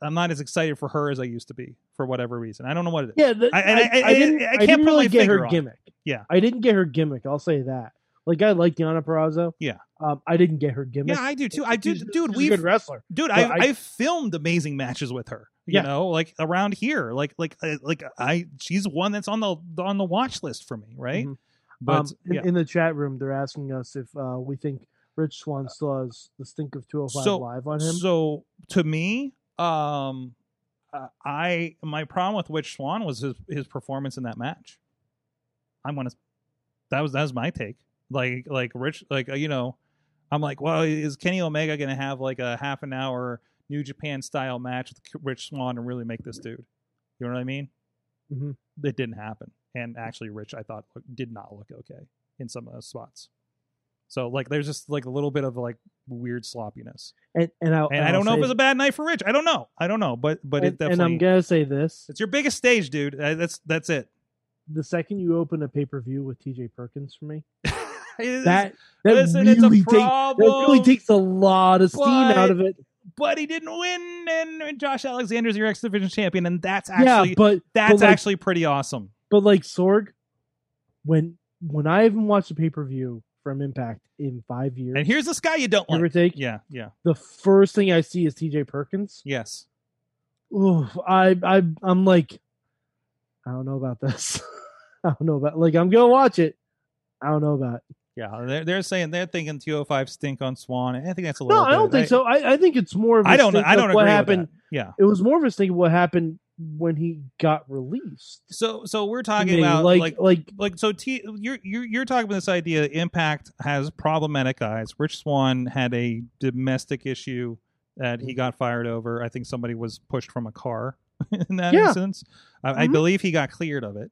I'm not as excited for her as I used to be for whatever reason. I don't know what it is. Yeah, the, I- I, I- I, didn't. I can't really get her it. gimmick. Yeah. I didn't get her gimmick. I'll say that. Like I like Deonna Purrazzo. Yeah. Um, I didn't get her gimmick. Yeah, I do too. I do, She's- dude. We good wrestler. dude I, I- I filmed amazing matches with her you Yeah. know like around here like like uh, like i she's one that's on the on the watch list for me right Mhm. but um, in, yeah. in the chat room, they're asking us if uh, we think Rich Swann still has the stink of 205 So- live on him. so to me um uh, i my problem with Rich swann was his his performance in that match i'm gonna that was that was my take like like rich like uh, you know i'm like well is kenny omega gonna have like a half an hour new japan style match with rich swann and really make this dude you know what i mean Mhm. it didn't happen and actually rich i thought did not look okay in some of those spots so like there's just like a little bit of like weird sloppiness and and, I'll, and I I'll don't know if it was a bad night for Rich. I don't know. I don't know, but but and, it definitely and I'm gonna say this: it's your biggest stage, dude. Uh, That's that's it. the second you open a pay per view with T.J. Perkins for me, is- that that listen, it's a really takes that problem. really takes a lot of steam But- out of it. but he didn't win, and, Josh Alexander's your X Division champion, and that's actually yeah, but that's but like, actually pretty awesome. but like Sorg, when when I haven't watched a pay per view from Impact in five years, And here's this guy you don't give or like. take, Yeah, yeah, the first thing I see is T.J. Perkins. yes. Oof, I I I'm like, I don't know about this. I don't know about like I'm gonna watch it. I don't know about. It. Yeah, they're, they're saying they're thinking 205 stink on Swann. I think that's a little. No. I don't think so. I, I think it's more of. I I don't. Stink I don't what happened. Yeah. It was more of a thing of what happened when he got released. So so we're talking about like like like like so T you're you're you're talking about this idea that Impact has problematic guys. Rich Swann had a domestic issue that Mm-hmm. he got fired over. I think somebody was pushed from a car in that Yeah. instance. I, I Mhm. believe he got cleared of it.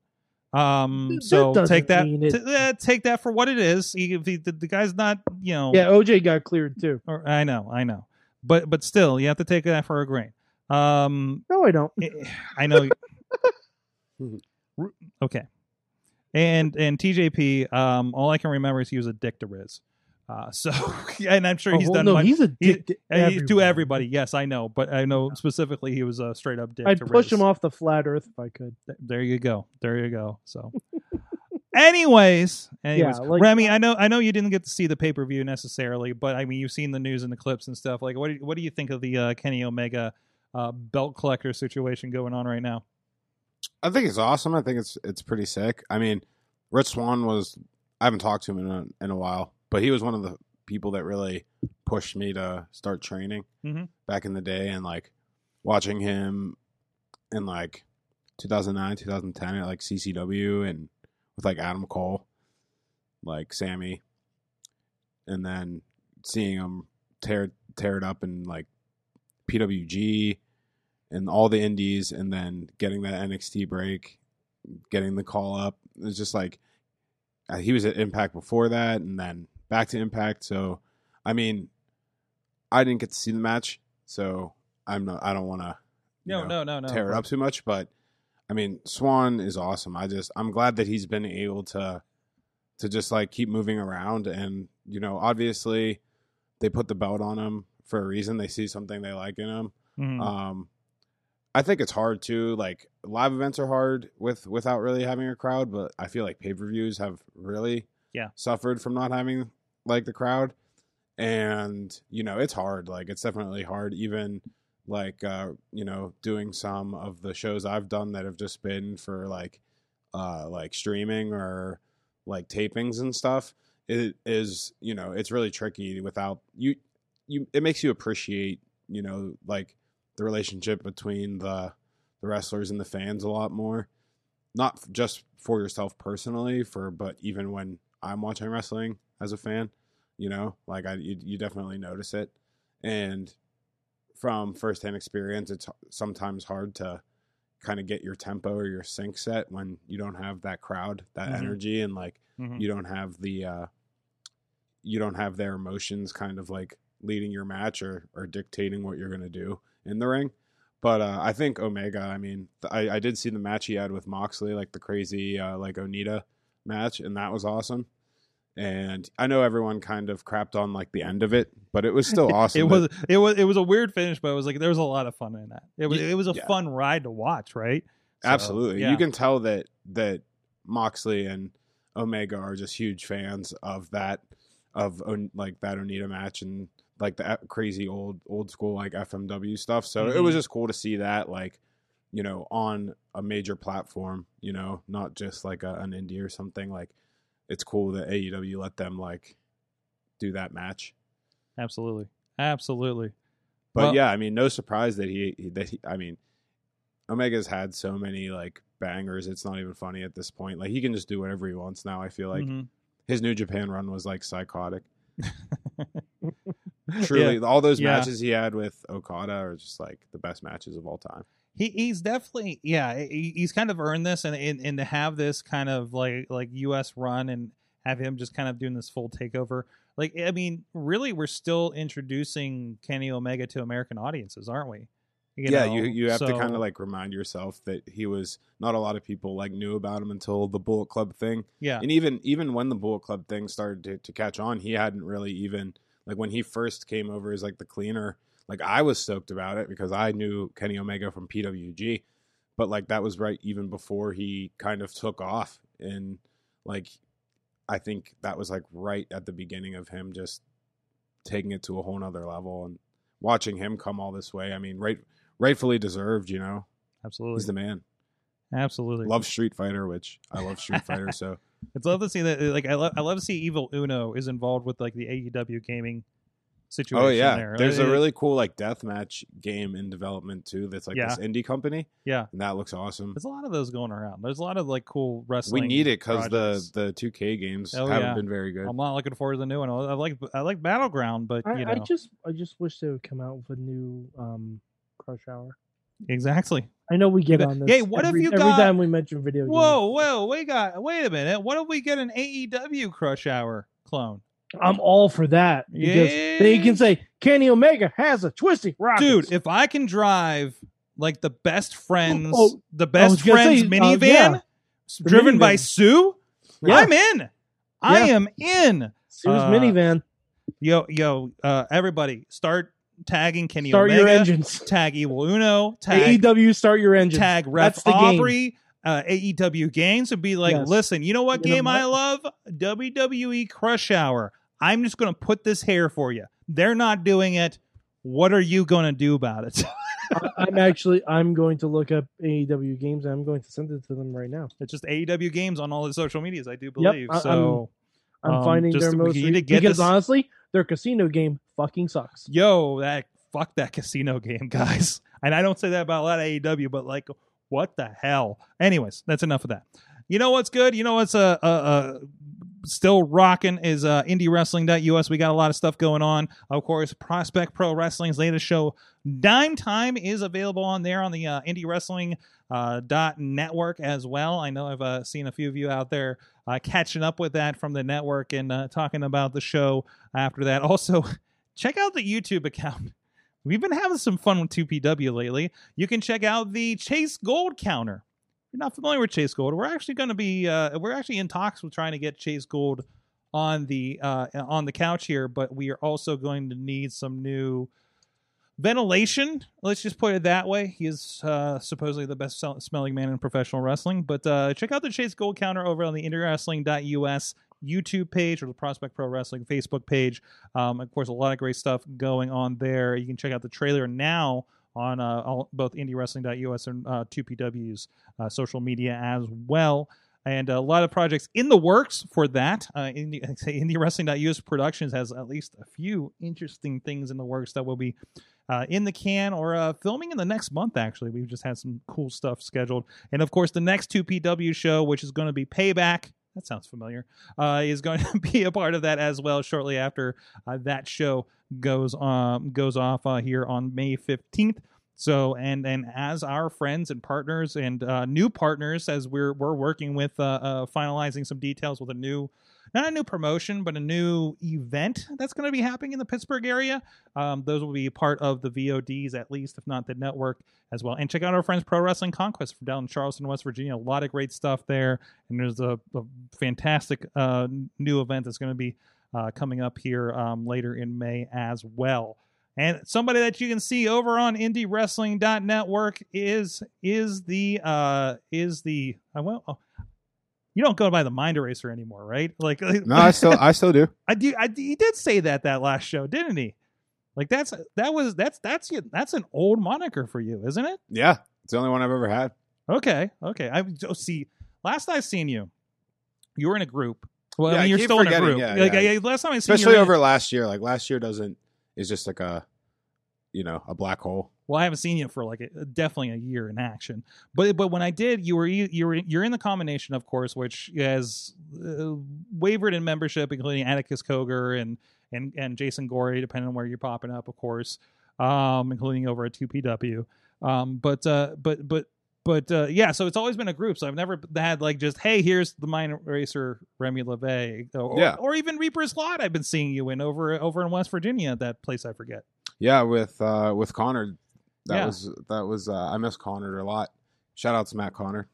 Um That so take that it- t- uh, take that for what it is. He, if he, the, the guy's not, you know, yeah, OJ got cleared too. or, I know, I know. But but still, you have to take that for a grain. Um No, I don't. Eh, I know. okay. And and TJP, um, all I can remember is he was a dick to Riz. Uh, so, and I'm sure Oh, he's well, done. no, much- he's a he- dick to, uh, everybody. to everybody. Yes, I know, but I know specifically he was a straight up dick. I'd to push Riz. him off the flat Earth if I could. There you go. There you go. So, anyways, anyways, Yeah, like- Remy, I know, I know you didn't get to see the pay per view necessarily, but I mean, you've seen the news and the clips and stuff. Like, what do you, what do you think of the uh, Kenny Omega uh, belt collector situation going on right now? I think it's awesome. I think it's it's pretty sick. I mean, Rich Swann was I haven't talked to him in a, in a while, but he was one of the people that really pushed me to start training Mhm. back in the day, and like watching him in like 2009, 2010 at like CCW and with like Adam Cole, like Sami, and then seeing him tear tear it up in like PWG and all the indies and then getting that NXT break, getting the call up. It's just like uh, he was at Impact before that and then back to Impact. So, I mean, I didn't get to see the match, so I'm not. I don't want to No, no, no, no. tear it up too much, but I mean, Swann is awesome. I just I'm glad that he's been able to to just like keep moving around and you know, obviously they put the belt on him for a reason. They see something they like in him. Mhm. Um, I think it's hard too. Like live events are hard with without really having a crowd, but I feel like pay per views have really Yeah. suffered from not having like the crowd, and you know it's hard. Like it's definitely hard. Even like uh, you know doing some of the shows I've done that have just been for like uh, like streaming or like tapings and stuff. It is you know it's really tricky without you. You it makes you appreciate you know like the relationship between the the wrestlers and the fans a lot more. Not just for yourself personally, for but even when I'm watching wrestling, as a fan. You know, like I you, you definitely notice it, and from firsthand experience, it's sometimes hard to kind of get your tempo or your sync set when you don't have that crowd, that Mhm. energy, and like Mhm. you don't have the uh you don't have their emotions kind of like leading your match or or dictating what you're going to do in the ring but uh i think omega i mean th- i i did see the match he had with moxley like the crazy uh like onita match and that was awesome and i know everyone kind of crapped on like the end of it but it was still awesome It was it was it was a weird finish, but it was like there was a lot of fun in that. It was it was a yeah. fun ride to watch, right? So, Absolutely. yeah. You can tell that that Moxley and Omega are just huge fans of that of like that Onita match and like the e- crazy old old school like FMW stuff. So it was Mhm. just cool to see that like you know on a major platform, you know, not just like a, an indie or something like it's cool that AEW let them like do that match. absolutely, absolutely. But Well- yeah, I mean, no surprise that he that he, I mean, Omega's had so many like bangers. It's not even funny at this point. Like he can just do whatever he wants now. I feel like Mhm. his New Japan run was like psychotic. Truly, Yeah. all those Yeah. matches he had with Okada are just like the best matches of all time. He he's definitely yeah he, he's kind of earned this and, and and to have this kind of like like us run and have him just kind of doing this full takeover like i mean really we're still introducing kenny omega to american audiences aren't we You yeah, know? you you have to kind of like remind yourself that he was not a lot of people like knew about him until the Bullet Club thing. yeah And even even when the Bullet Club thing started to, to catch on, he hadn't really even like when he first came over as like the cleaner. Like I was stoked about it because I knew Kenny Omega from PWG, but like that was right even before he kind of took off. And like I think that was like right at the beginning of him just taking it to a whole nother level and watching him come all this way. I mean, right rightfully deserved. You know, absolutely he's the man. absolutely Love Street Fighter, which I love Street Fighter. So it's love to see that like i love i love to see evil uno is involved with like the aew gaming situation Oh yeah, there there's a really cool like deathmatch game in development too. That's like Yeah. this indie company, yeah and that looks awesome. there's a lot of those going around there's a lot of like cool wrestling We need it because the the 2K games Oh, haven't yeah. been very good. I'm not looking forward to the new one. I like I like Battleground, but I, you know I just I just wish they would come out with a new um Crush Hour. exactly. I know we get on this. hey, what if every, you every time we mention video games? Whoa, whoa, we got wait a minute. What if we get an AEW Crush Hour clone, I'm all for that because then you can say Kenny Omega has a twisty rocket. dude? If I can drive like the best friends, Oh, the best friends say, uh, minivan, yeah. s- The driven by. Sue, Yeah. I'm in. I am in. Sue's uh, minivan. Yo, yo, uh, everybody, start tagging Kenny Start Omega. your engines. Tag Evil Uno. Tag AEW, start your engines. tag Ref That's the game. Aubrey, uh, AEW games would be like, Yes. listen, you know what You know game I love? WWE Crush Hour. I'm just going to put this here for you. They're not doing it. What are you going to do about it? I'm actually I'm going to look up AEW games. and I'm going to send it to them right now. it's just AEW games on all the social medias, I do Yep, believe. I- so, I'm Um, finding their most need to re- get because this- honestly, their casino game fucking sucks. yo, that fuck that casino game, guys. And I don't say that about a lot of AEW, but like, what the hell? Anyways, that's enough of that. You know what's good? You know what's a, uh, uh still rocking is uh indiewrestling.us. We got a lot of stuff going on. Of course, Prospect Pro Wrestling's latest show, Dime Time, is available on there on the uh, Indie Wrestling uh, dot network as well. I know I've uh, seen a few of you out there uh, catching up with that from the network and uh, talking about the show after that. Also, check out the YouTube account. We've been having some fun with 2PW lately. You can check out the Chase Gold counter. You're not familiar with Chase Gold, we're actually going to be uh, we're actually in talks with trying to get Chase Gold on the uh, on the couch here, but we are also going to need some new ventilation. Let's just put it that way. He is uh, supposedly the best smelling man in professional wrestling. But uh, check out the Chase Gold counter over on the IndieWrestling.us YouTube page or the Prospect Pro Wrestling Facebook page. Um, of course, a lot of great stuff going on there. You can check out the trailer now on uh, all, both IndieWrestling.us and uh, 2PW's uh, social media as well. And a lot of projects in the works for that. Uh, Indie, IndieWrestling.us Productions has at least a few interesting things in the works that will be uh, in the can or uh, filming in the next month. Actually, we've just had some cool stuff scheduled, and of course, the next two PW show, which is going to be Payback. That sounds familiar. Uh, is going to be a part of that as well shortly after uh, that show goes um goes off uh, here on May fifteenth. So and and as our friends and partners and uh, new partners, as we're we're working with uh, uh, finalizing some details with a new, not a new promotion, but a new event that's going to be happening in the Pittsburgh area. Um, those will be part of the VODs at least, if not the network as well. And check out our friends Pro Wrestling Conquest from down in Charleston, West Virginia. A lot of great stuff there, and there's a, a fantastic uh, new event that's going to be uh, coming up here um, later in May as well. And somebody that you can see over on IndieWrestling.network is is the uh is the I well oh, you don't go by the Mind Eraser anymore, right? Like No, I still I still do. I do I he did say that that last show, didn't he? Like that's that was that's that's that's an old moniker for you, isn't it? Yeah, it's the only one I've ever had. Okay, okay. I oh, see. Last I seen you, you were in a group. Well, Yeah, I mean, you're still in a group. yeah, like, yeah. I- last time I seen Especially you, over last year. Like last year doesn't is just like a you know a black hole. Well, I haven't seen you for like a, definitely a year in action. But but when I did, you were you were you're in the combination, of course, which has uh, wavered in membership, including Atticus Cogar and and and Jason Gory, depending on where you're popping up, of course, um, including over at two PW. Um, but uh, but but but uh, yeah, so it's always been a group. So I've never had like just hey, here's the Mind Eraser Remy LeVay, or, Yeah. or even Reaper's Lot. I've been seeing you in over over in West Virginia, that place I forget. Yeah, with uh with Connor, that Yeah. was that was uh, I miss Connor a lot. Shout out to Matt Connor.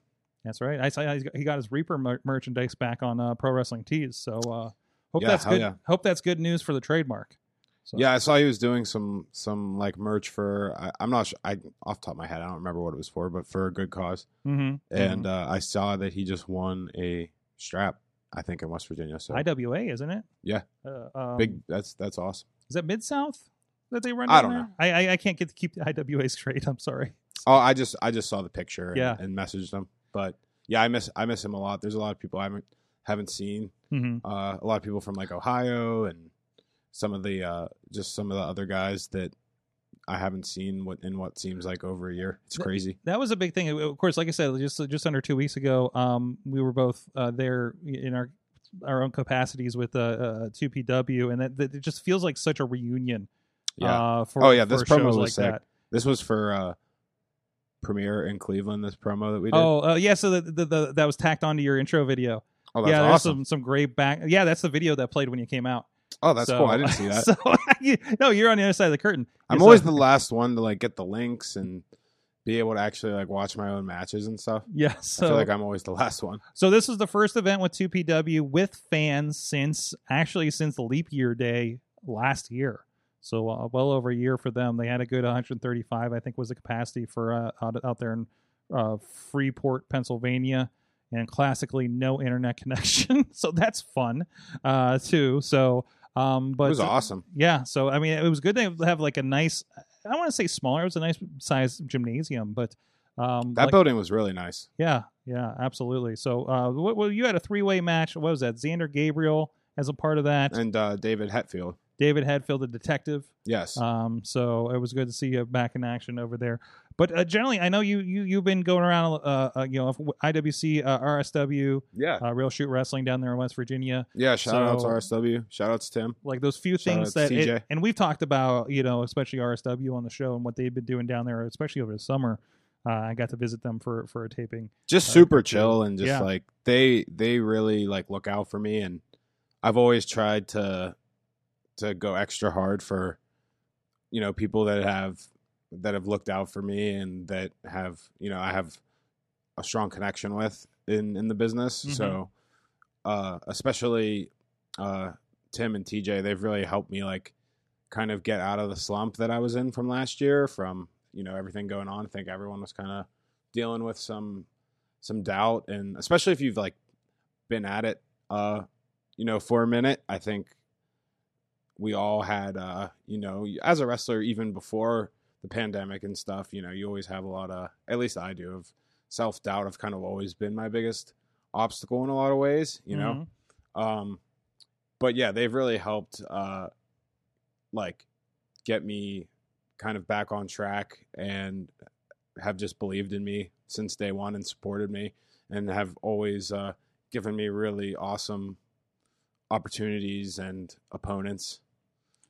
That's right. I saw he's got- he got his Reaper mer- merchandise back on uh, Pro Wrestling Tees. So uh, hope Yeah, that's good. yeah. Hope that's good news for the trademark. So, Yeah, I saw he was doing some some like merch for I, I'm not sure I off the top of my head I don't remember what it was for, but for a good cause. hmm And uh, I saw that he just won a strap. I think in West Virginia. So IWA, isn't it? Yeah. Uh, um, big. That's that's awesome. Is that Mid South that they run? I don't there? I, I I can't get to keep the IWA straight. I'm sorry. Oh, I just I just saw the picture and, Yeah. and messaged him. But yeah, I miss I miss him a lot. There's a lot of people I haven't haven't seen. hmm Uh, a lot of people from like Ohio and some of the uh, just some of the other guys that I haven't seen what in what seems like over a year. It's crazy. That was a big thing. Of course, like I said, just just under two weeks ago, um, we were both uh, there in our our own capacities with uh, uh, 2PW, and that, that it just feels like such a reunion. Yeah. Uh, for, Oh, yeah, this promo was like sick. that. This was for uh, premiere in Cleveland. This promo that we did. Oh, uh, yeah. So the, the, the that was tacked onto your intro video. Oh, that's yeah, there's awesome. some some great back. Yeah, that's the video that played when you came out. Oh, that's So- cool. I didn't see that. so you- no, you're on the other side of the curtain. I'm So- always the last one to like get the links and be able to actually like watch my own matches and stuff. yeah. I So feel like I'm always the last one. so this is the first event with 2PW with fans since actually since the leap year day last year. So uh, well over a year for them. They had a good 135, I think, was the capacity for uh, out, out there in uh, Freeport, Pennsylvania, and classically no internet connection. so that's fun uh, too. So, um, but it was awesome. Yeah, so I mean, it was good to have like a nice. I don't want to say smaller. It was a nice size gymnasium, but um, That like- building was really nice. yeah, yeah, absolutely. So, uh, what, well, you had a three way match. What was that? Xander Gabriel as a part of that. And uh, David Hetfield. David Hadfield, the detective. Yes. Um, so it was good to see you back in action over there. But uh, generally, I know you you you've been going around, uh, uh you know, IWC, uh, RSW, yeah. uh, Real Shoot Wrestling down there in West Virginia. yeah. Shout out to RSW. Shout out to Tim. like those few Shout things that it- and we've talked about you know especially rsw on the show and what they've been doing down there especially over the summer uh, i got to visit them for for a taping Just Uh, super chill and just yeah. like they they really like look out for me and I've always tried to to go extra hard for you know people that have that have looked out for me and that have you know I have a strong connection with in in the business. Mhm. So uh especially uh Tim and TJ, they've really helped me like kind of get out of the slump that I was in from last year from, you know, everything going on. I think everyone was kind of dealing with some some doubt and especially if you've like been at it uh you know for a minute, I think we all had uh you know, as a wrestler even before the pandemic and stuff, you know, you always have a lot of at least I do of self-doubt have kind of always been my biggest obstacle in a lot of ways, you know. Mhm. Um, but yeah, they've really helped, uh, like, get me kind of back on track and have just believed in me since day one and supported me and have always uh, given me really awesome opportunities and opponents.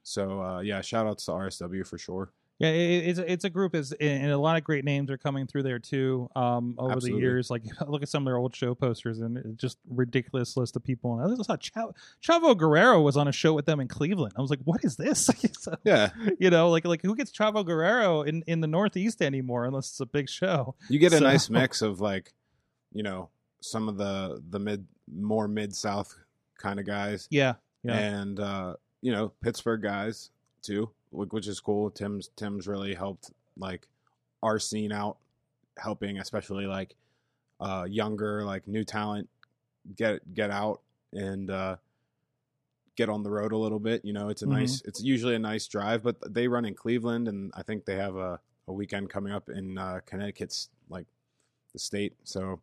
So uh, yeah, shout outs to RSW for sure. Yeah, it, it's a- it's a group is and a lot of great names are coming through there too. Um, over Absolutely. the years, like look at some of their old show posters and it's just ridiculous list of people. And I saw Chav- Chavo Guerrero was on a show with them in Cleveland. I was like, what is this? So, Yeah, you know, like like who gets Chavo Guerrero in in the Northeast anymore unless it's a big show? you get a So- nice mix of like, you know, some of the the mid more mid south kind of guys, Yeah, yeah, and uh, you know Pittsburgh guys too, which is cool. Tim's Tim's really helped like our scene out, helping especially like uh, younger like new talent get get out and uh, get on the road a little bit. You know, it's a Mhm. nice. It's usually a nice drive, but they run in Cleveland, and I think they have a, a weekend coming up in uh, Connecticut's like the state. So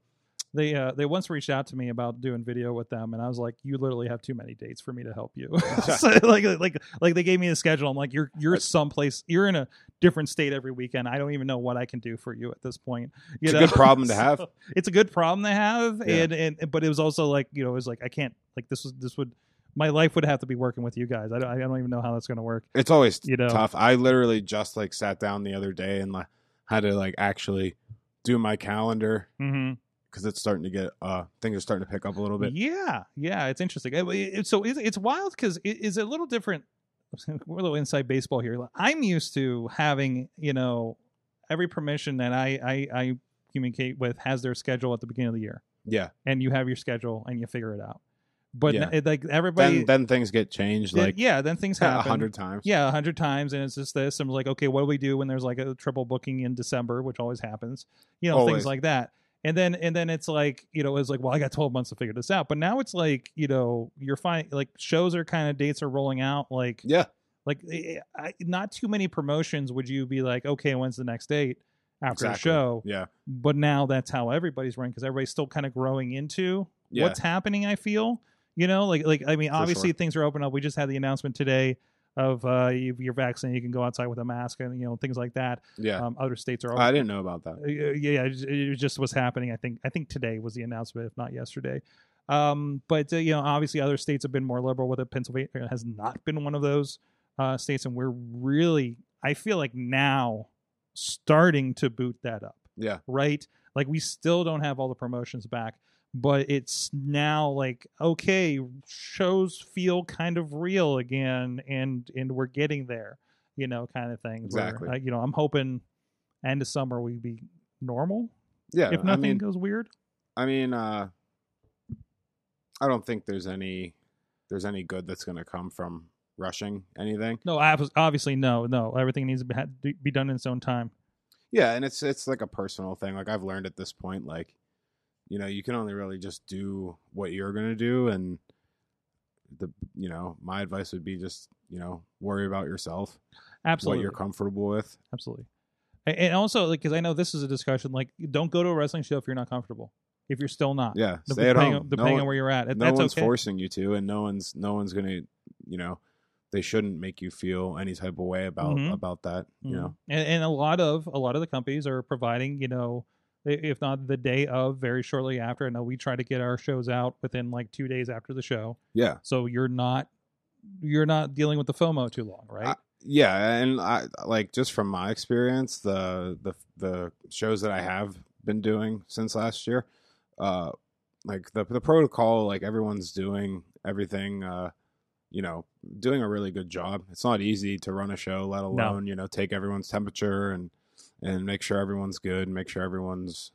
they uh, they once reached out to me about doing video with them, and I was like, "You literally have too many dates for me to help you." so, like like like they gave me the schedule. I'm like, "You're you're someplace. You're in a different state every weekend. I don't even know what I can do for you at this point." You It's a good problem to have. So, it's a good problem to have, Yeah. and and but it was also like you know it was like I can't like this was this would my life would have to be working with you guys. I don't, I don't even know how that's going to work. it's always You know. tough. I literally just like sat down the other day and like had to like actually do my calendar Mm-hmm. Because it's starting to get uh things are starting to pick up a little bit. Yeah, yeah, it's interesting. It- it- so it's, it's wild because it is a little different. We're a little inside baseball here. I'm used to having you know every permission that I I, I communicate with has their schedule at the beginning of the year, Yeah. and you have your schedule and you figure it out. But Yeah. n- like everybody, Then then things get changed like yeah, then things happen a hundred times. Yeah, a hundred times, and it's just this. I'm like, okay, what do we do when there's like a triple booking in December, which always happens, you know, Always. things like that. And then and then it's like, you know, it's like, well, I got 12 months to figure this out. But now it's like, you know, you're fine. Like shows are kind of dates are rolling out. Like, Yeah. like eh, I, not too many promotions would you be like, okay, when's the next date after Exactly. a show? Yeah. But now that's how everybody's running because everybody's still kind of growing into Yeah. what's happening. I feel, you know, like like I mean, For obviously sure. things are open up. We just had the announcement today of uh, if you're vaccinated, you can go outside with a mask and you know things like that. Yeah. Um, other states are. I didn't know about that. Uh, yeah, it just- it just was happening. I think I think today was the announcement, if not yesterday. Um, but uh, you know, obviously, other states have been more liberal with it. Pennsylvania has not been one of those uh, states, and we're really, I feel like now starting to boot that up. Yeah. Right? Like we still don't have all the promotions back, but it's now like okay, shows feel kind of real again, and and we're getting there. You know, kind of thing. where, Exactly. uh, you know, I'm hoping end of summer we be normal Yeah. if I nothing mean goes weird. I mean uh I don't think there's any there's any good that's gonna come from rushing anything. No, ob- obviously no, no. Everything needs to be done in its own time. Yeah, and it's it's like a personal thing. Like I've learned at this point, like you know, you can only really just do what you're gonna do, and the you know, my advice would be just you know worry about yourself, Absolutely, what you're comfortable with. absolutely. And also, like, because I know this is a discussion. Like, don't go to a wrestling show if you're not comfortable. If you're still not, Yeah, stay at depending, home. on, No depending one- on where you're at. no That's one's okay. forcing you to, and no one's no one's gonna you know they shouldn't make you feel any type of way about Mhm. about that. You Mhm. know, and, and a lot of a lot of the companies are providing, you know, if not the day of, very shortly after. I know we try to get our shows out within like two days after the show, yeah. so you're not you're not dealing with the FOMO too long, right? I- yeah and i like just from my experience the the the shows that i have been doing since last year uh like the the protocol like everyone's doing everything uh you know doing a really good job it's not easy to run a show let alone you know take everyone's temperature and and make sure everyone's good make sure everyone's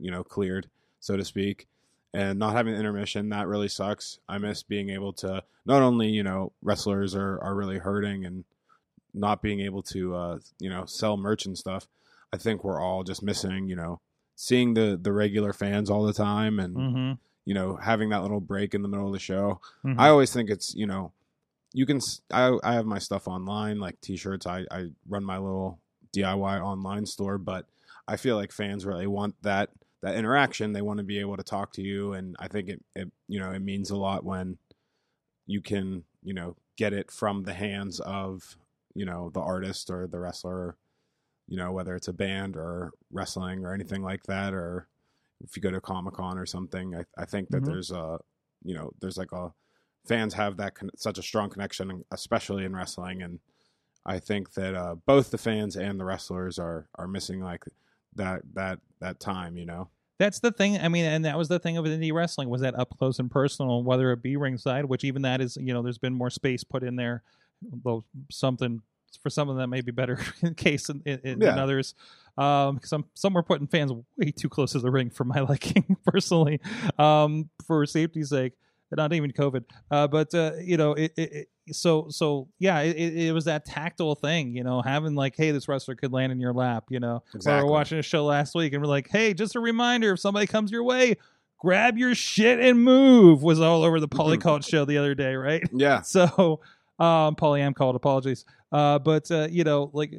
you know cleared so to speak and not having intermission that really sucks i miss being able to not only you know wrestlers are are really hurting and not being able to uh you know sell merch and stuff i think we're all just missing you know seeing the the regular fans all the time and mm-hmm. you know having that little break in the middle of the show Mhm. i always think it's you know you can i i have my stuff online like t-shirts i i run my little diy online store but i feel like fans really want that that interaction they want to be able to talk to you and i think it, it you know it means a lot when you can you know get it from the hands of you know the artist or the wrestler you know whether it's a band or wrestling or anything like that or if you go to Comic Con or something, I, I think that Mhm. there's a you know there's like a fans have that con- such a strong connection, especially in wrestling, and I think that uh, both the fans and the wrestlers are are missing like that that that time. You know. That's the thing. I mean, and that was the thing of indie wrestling was that up close and personal, whether it be ringside, which even that is, you know, there's been more space put in there, though something for some of them may be better in case in, in, Yeah. than others. Um, some some were putting fans way too close to the ring for my liking personally, um, for safety's sake. Not even COVID, uh, but uh, you know, it, it, it, so so yeah, it, it was that tactile thing, you know, having like, hey, this wrestler could land in your lap, you know, we Exactly. were watching a show last week and we're like, hey, just a reminder if somebody comes your way, grab your shit and move was all over the Polycult show the other day, right? Yeah. So, um, Polyam called apologies. Uh, but, uh, you know, like,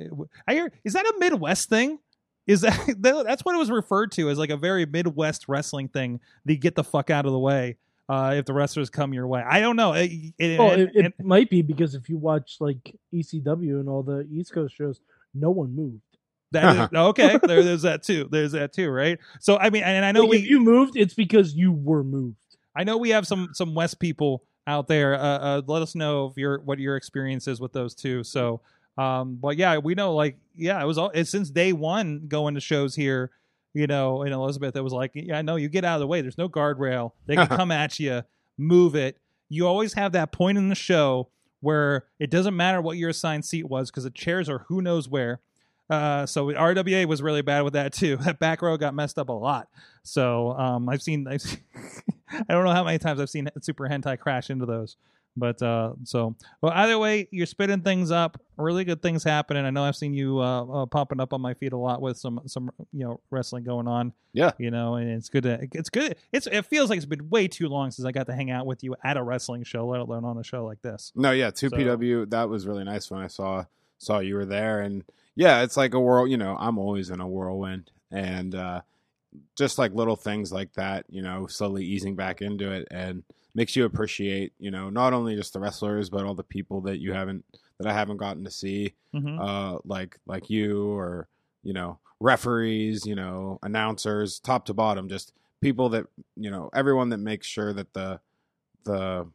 I hear, is that a Midwest thing? Is that that's what it was referred to as like a very Midwest wrestling thing? The get the fuck out of the way. Uh, if the wrestlers come your way, I don't know. It, it, Well, and- it, it and- might be because if you watch like ECW and all the East Coast shows, no one moved. that is- okay, there, there's that too. There's that too, right? So, I mean, and I know Like, we, if you moved, it's because you were moved. I know we have some some West people out there. Uh, uh, let us know if your what your experience is with those two. So, um, but yeah, we know like yeah, it was all it's since day one going to shows here. You know, in Elizabeth, it was like yeah, no, you get out of the way. There's no guardrail. They can come at you, move it. You always have that point in the show where it doesn't matter what your assigned seat was because the chairs are who knows where. Uh, so RWA was really bad with that too. That back row got messed up a lot. So um, I've seen, I've seen I don't know how many times I've seen Super Hentai crash into those. But uh, so, well, either way, you're spitting things up. Really good things happening. I know I've seen you uh, uh, popping up on my feed a lot with some some you know wrestling going on. Yeah. you know, and it's good. To, it's good. It's it feels like it's been way too long since I got to hang out with you at a wrestling show, let alone on a show like this. No, yeah, two So- PW. That was really nice when I saw saw you were there, and yeah, it's like a whirl. You know, I'm always in a whirlwind, and uh, just like little things like that, you know, slowly easing back into it, and makes you appreciate, you know, not only just the wrestlers, but all the people that you haven't that I haven't gotten to see, hmm uh, like like you or you know referees, you know announcers, top to bottom, just people that you know everyone that makes sure that the the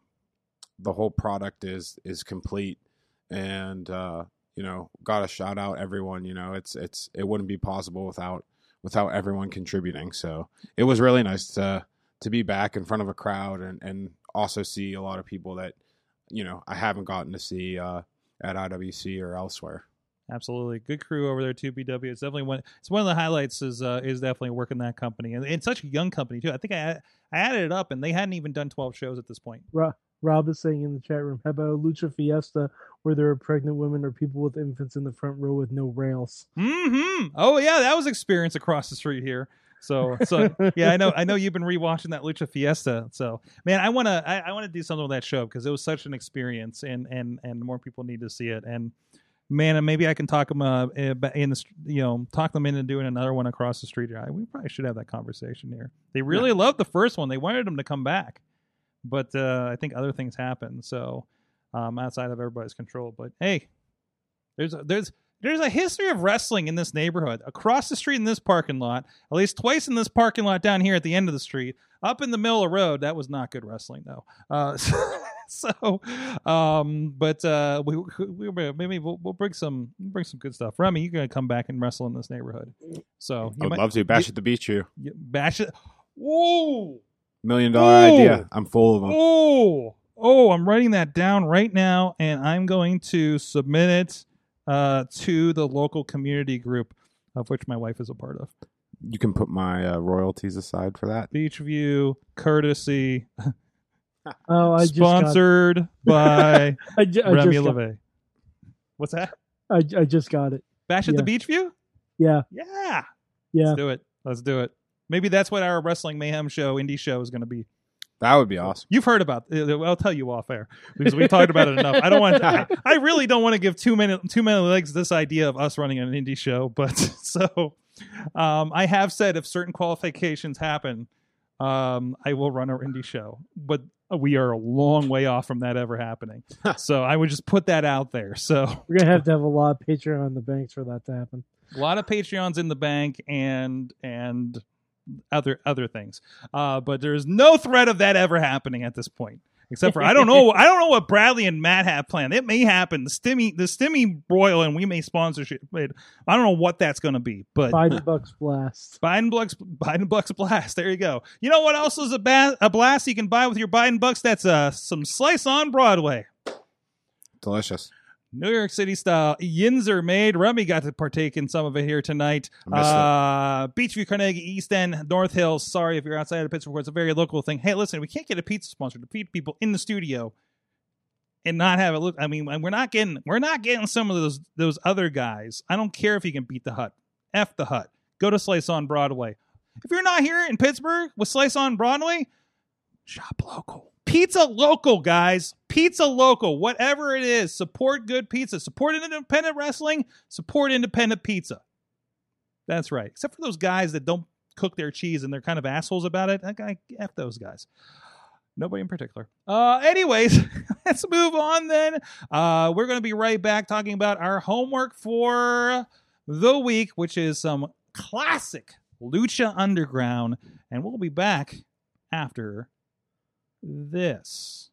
the whole product is is complete and uh you know gotta shout out everyone you know it's it's it wouldn't be possible without without everyone contributing. So it was really nice to to be back in front of a crowd and and also see a lot of people that you know i haven't gotten to see uh at iwc or elsewhere Absolutely, good crew over there too. BW. It's definitely one. It's one of the highlights. Is uh, is definitely working that company, and it's such a young company too. I think I I added it up, and they hadn't even done twelve shows at this point. Rob is saying in the chat room, how about Lucha Fiesta where there are pregnant women or people with infants in the front row with no rails? Hmm. Oh yeah, that was experience across the street here. So so yeah, I know I know you've been rewatching that Lucha Fiesta. So man, I wanna I, I wanna do something with that show because it was such an experience, and and and more people need to see it. And man, and maybe I can talk them uh, in the you know talk them into doing another one across the street. We probably should have that conversation here. They really loved the first one. They wanted them to come back, but uh, I think other things happened. So um, outside of everybody's control. But hey, there's there's there's a history of wrestling in this neighborhood. Across the street in this parking lot, at least twice in this parking lot down here at the end of the street, up in the middle of the road. That was not good wrestling though. Uh, so, um, but uh, we, we maybe we'll, we'll bring some bring some good stuff. Remy, you're gonna come back and wrestle in this neighborhood. So i would love to bash at the beach you you bash it. Whoa! million dollar Ooh. idea i'm full of them Oh, oh, I'm writing that down right now, and I'm going to submit it uh, to the local community group, of which my wife is a part of. you can put my uh, royalties aside for that Beechview, courtesy, Oh, I just sponsored by I, ju- I Remy just got, LeVay. What's that? I, I just got it. Bash at the Beechview? Yeah, Yeah. yeah. Let's do it. Let's do it. Maybe that's what our wrestling mayhem show, indie show, is going to be. That would be awesome You've heard about. uh, I'll tell you off air because we talked about it enough. I don't want. I, I really don't want to give too many too many legs this idea of us running an indie show. But so, um, I have said if certain qualifications happen, um, I will run our indie show. But we are a long way off from that ever happening. so I would just put that out there. So We're gonna have to have a lot of Patreon on the banks for that to happen. a lot of Patreons in the bank, and and other other things. Uh, but there is no threat of that ever happening at this point. Except for I don't know I don't know what Bradley and Matt have planned. It may happen. The stimmy the stimmy broil and we may sponsorship. But I don't know what that's going to be. But Biden bucks blast. Biden Bucks Biden Bucks blast. There you go. You know what else is a, ba- a blast you can buy with your Biden Bucks? That's uh some slice on Broadway. Delicious. New York City style yinzer made. Remy got to partake in some of it here tonight. I missed it. Uh, Beechview, Carnegie, East End, North Hills. Sorry if you're outside of Pittsburgh. It's a very local thing. Hey, listen, we can't get a pizza sponsor to feed people in the studio and not have it look. I mean, we're not getting we're not getting some of those those other guys. I don't care if you can beat the Hut. F the Hut. Go to Slice on Broadway. If you're not here in Pittsburgh with Slice on Broadway, shop local. Pizza local, guys. Pizza local. Whatever it is, support good pizza. Support independent wrestling. Support independent pizza. That's right. Except for those guys that don't cook their cheese and they're kind of assholes about it. Guy, F those guys. Nobody in particular. Uh, anyways, let's move on then. Uh, we're going to be right back talking about our homework for the week, which is some classic Lucha Underground. And we'll be back after this.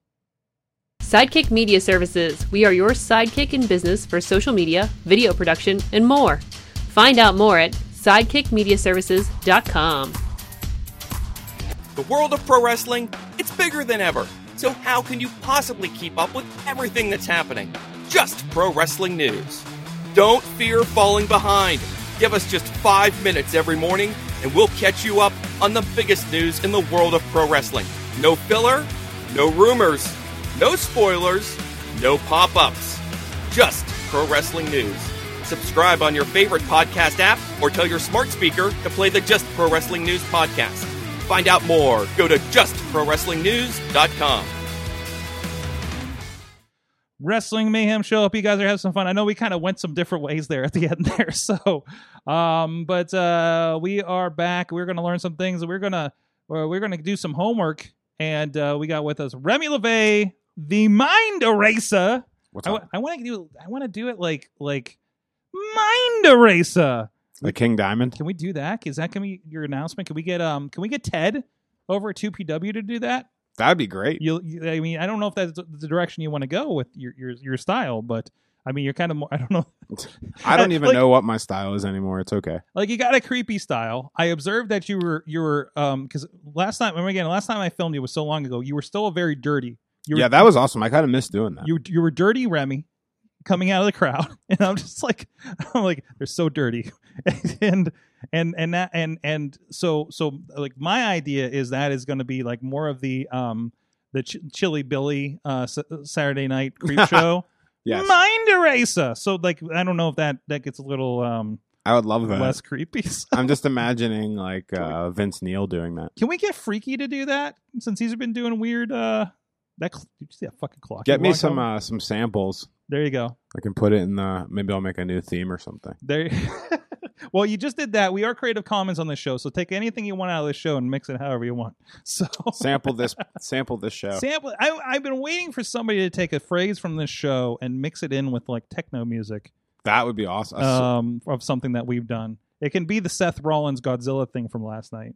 Sidekick Media Services. We are your sidekick in business for social media, video production, and more. Find out more at sidekickmediaservices.com. The world of pro wrestling, it's bigger than ever. So how can you possibly keep up with everything that's happening? Just pro wrestling news. Don't fear falling behind. Give us just 5 minutes every morning and we'll catch you up on the biggest news in the world of pro wrestling. No filler, no rumors, no spoilers, no pop-ups. Just pro wrestling news. Subscribe on your favorite podcast app or tell your smart speaker to play the Just Pro Wrestling News podcast. Find out more. Go to justprowrestlingnews.com. Wrestling Mayhem Show. Hope you guys are having some fun. I know we kind of went some different ways there at the end there. So, um, but uh, we are back. We're going to learn some things. We're going to we're going to do some homework, and uh, we got with us Remy LeVay, the Mind Eraser. What's up? I, want to do. I want to do it like like Mind Eraser. the King Diamond. Can we do that? Is that gonna be your announcement? Can we get um? Can we get Ted over at Two PW to do that? That'd be great. You, you I mean, I don't know if that's the direction you want to go with your your your style, but I mean, you're kind of more. I don't know. I don't even Like- know what my style is anymore. It's okay. Like you got a creepy style. I observed that you were you were um because last time remember again last time I filmed you was so long ago. You were still a very dirty. You were, yeah, that was awesome. I kind of miss doing that. you you were dirty Remy coming out of the crowd, and I'm just like I'm like they're so dirty, and and and that and and so so like my idea is that is going to be like more of the um the Ch- Chilly Billy uh S- Saturday night creep show. Yes, Mind eraser. So like I don't know if that that gets a little um I would love that. less creepy. So- I'm just imagining like uh, Vince Neil doing that. Can we get Freaky to do that since he's been doing weird? uh That cl- did you see that fucking clock? Get me some over? uh, some samples. there you go. I can put it in the. Maybe I'll make a new theme or something. There. well, you just did that. We are Creative Commons on the show, so take anything you want out of the show and mix it however you want. So Sample this. sample this show. sample. I, I've been waiting for somebody to take a phrase from this show and mix it in with like techno music that would be awesome. um, of something that we've done. It can be the Seth Rollins Godzilla thing from last night.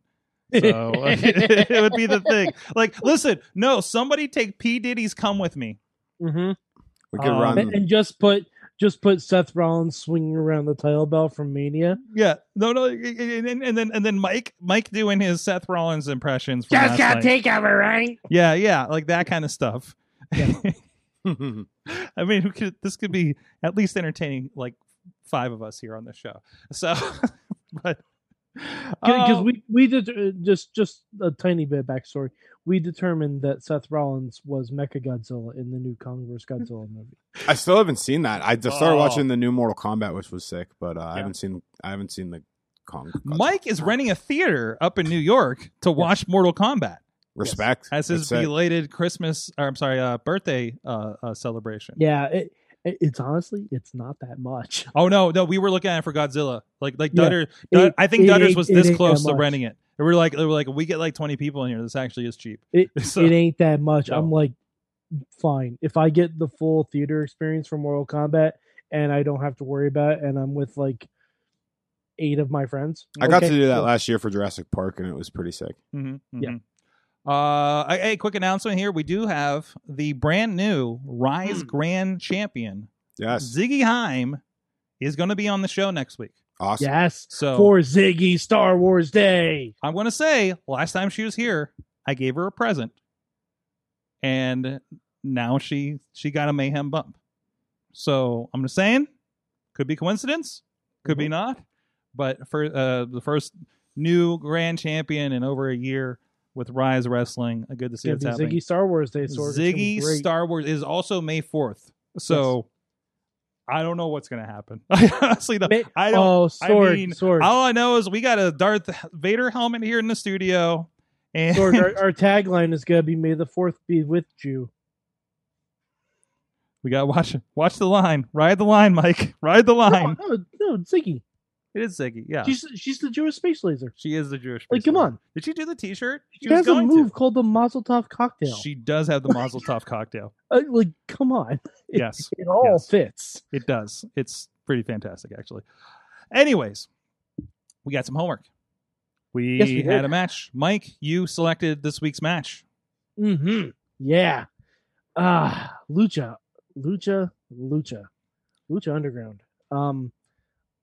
So it would be the thing. Like, listen, no, somebody take P Diddy's "Come with Me." hmm we could um, run. And, and just put just put Seth Rollins swinging around the title belt from Mania. Yeah, no, no, and, and- and then and then Mike Mike doing his Seth Rollins impressions. From last night. take over, right? Yeah, yeah, like that kind of stuff. I mean, who could, this could be at least entertaining, like five of us here on the show. So, but Because oh, we we did uh, just just a tiny bit of backstory. We determined that Seth Rollins was Mecha Godzilla in the new Kong vs Godzilla movie. I still haven't seen that. I just started Oh. watching the new Mortal Kombat, which was sick, but uh, I haven't seen. I haven't seen the Kong. Mike is renting a theater up in New York to watch Mortal Kombat Respect as his It's sick. belated Christmas, or I'm sorry, uh, birthday uh, uh, celebration. Yeah, it, it, it's honestly it's not that much. Oh no, no, we were looking at it for Godzilla. Like like Yeah. Dutter, Dut- It- I think it Dutters was it this close to much. renting it. And we were like, we were like, we get like twenty people in here. This actually is cheap. It So- it ain't that much. No. I'm like, fine if I get the full theater experience from Mortal Kombat and I don't have to worry about it, and I'm with like eight of my friends. I got to do that cool. last year for Jurassic Park, and it was pretty sick. Mm-hmm, Yeah. Uh, a, a quick announcement here: we do have the brand new Rise Hmm. Grand Champion Yes, Ziggy Haim is going to be on the show next week. awesome. Yes, So for Ziggy Star Wars Day. I'm going to say, last time she was here, I gave her a present, and now she she got a mayhem bump. So I'm just saying, could be coincidence, could be not, but for uh, the first new grand champion in over a year with Rise Wrestling, good to see It's it's happening. Ziggy Star Wars Day. It's Ziggy. Star Wars is also May 4th. So I don't know what's going to happen. I honestly don't. Ma- I don't. Oh, sword, I mean, sword, all I know is we got a Darth Vader helmet here in the studio, and sword. Our, our tagline is gonna be "May the Fourth be with you." we got to watch watch the line, ride the line, Mike, ride the No, line. no, no, Ziggy. It is Ziggy. Yeah, She's she's the Jewish space laser. she is the Jewish. Like, come on. Did she do the T-shirt? She, has a move called the Mazel Tov cocktail. She does have the Mazel Tov cocktail. Uh, like, come on. It, Yes, it all Yes. fits. It does. It's pretty fantastic, actually. Anyways, we got some homework. We, Yes, we had did. a match. Mike, you selected this week's match. Mm-hmm. Yeah. Ah, Lucha, Lucha, Lucha, Lucha Underground. Um,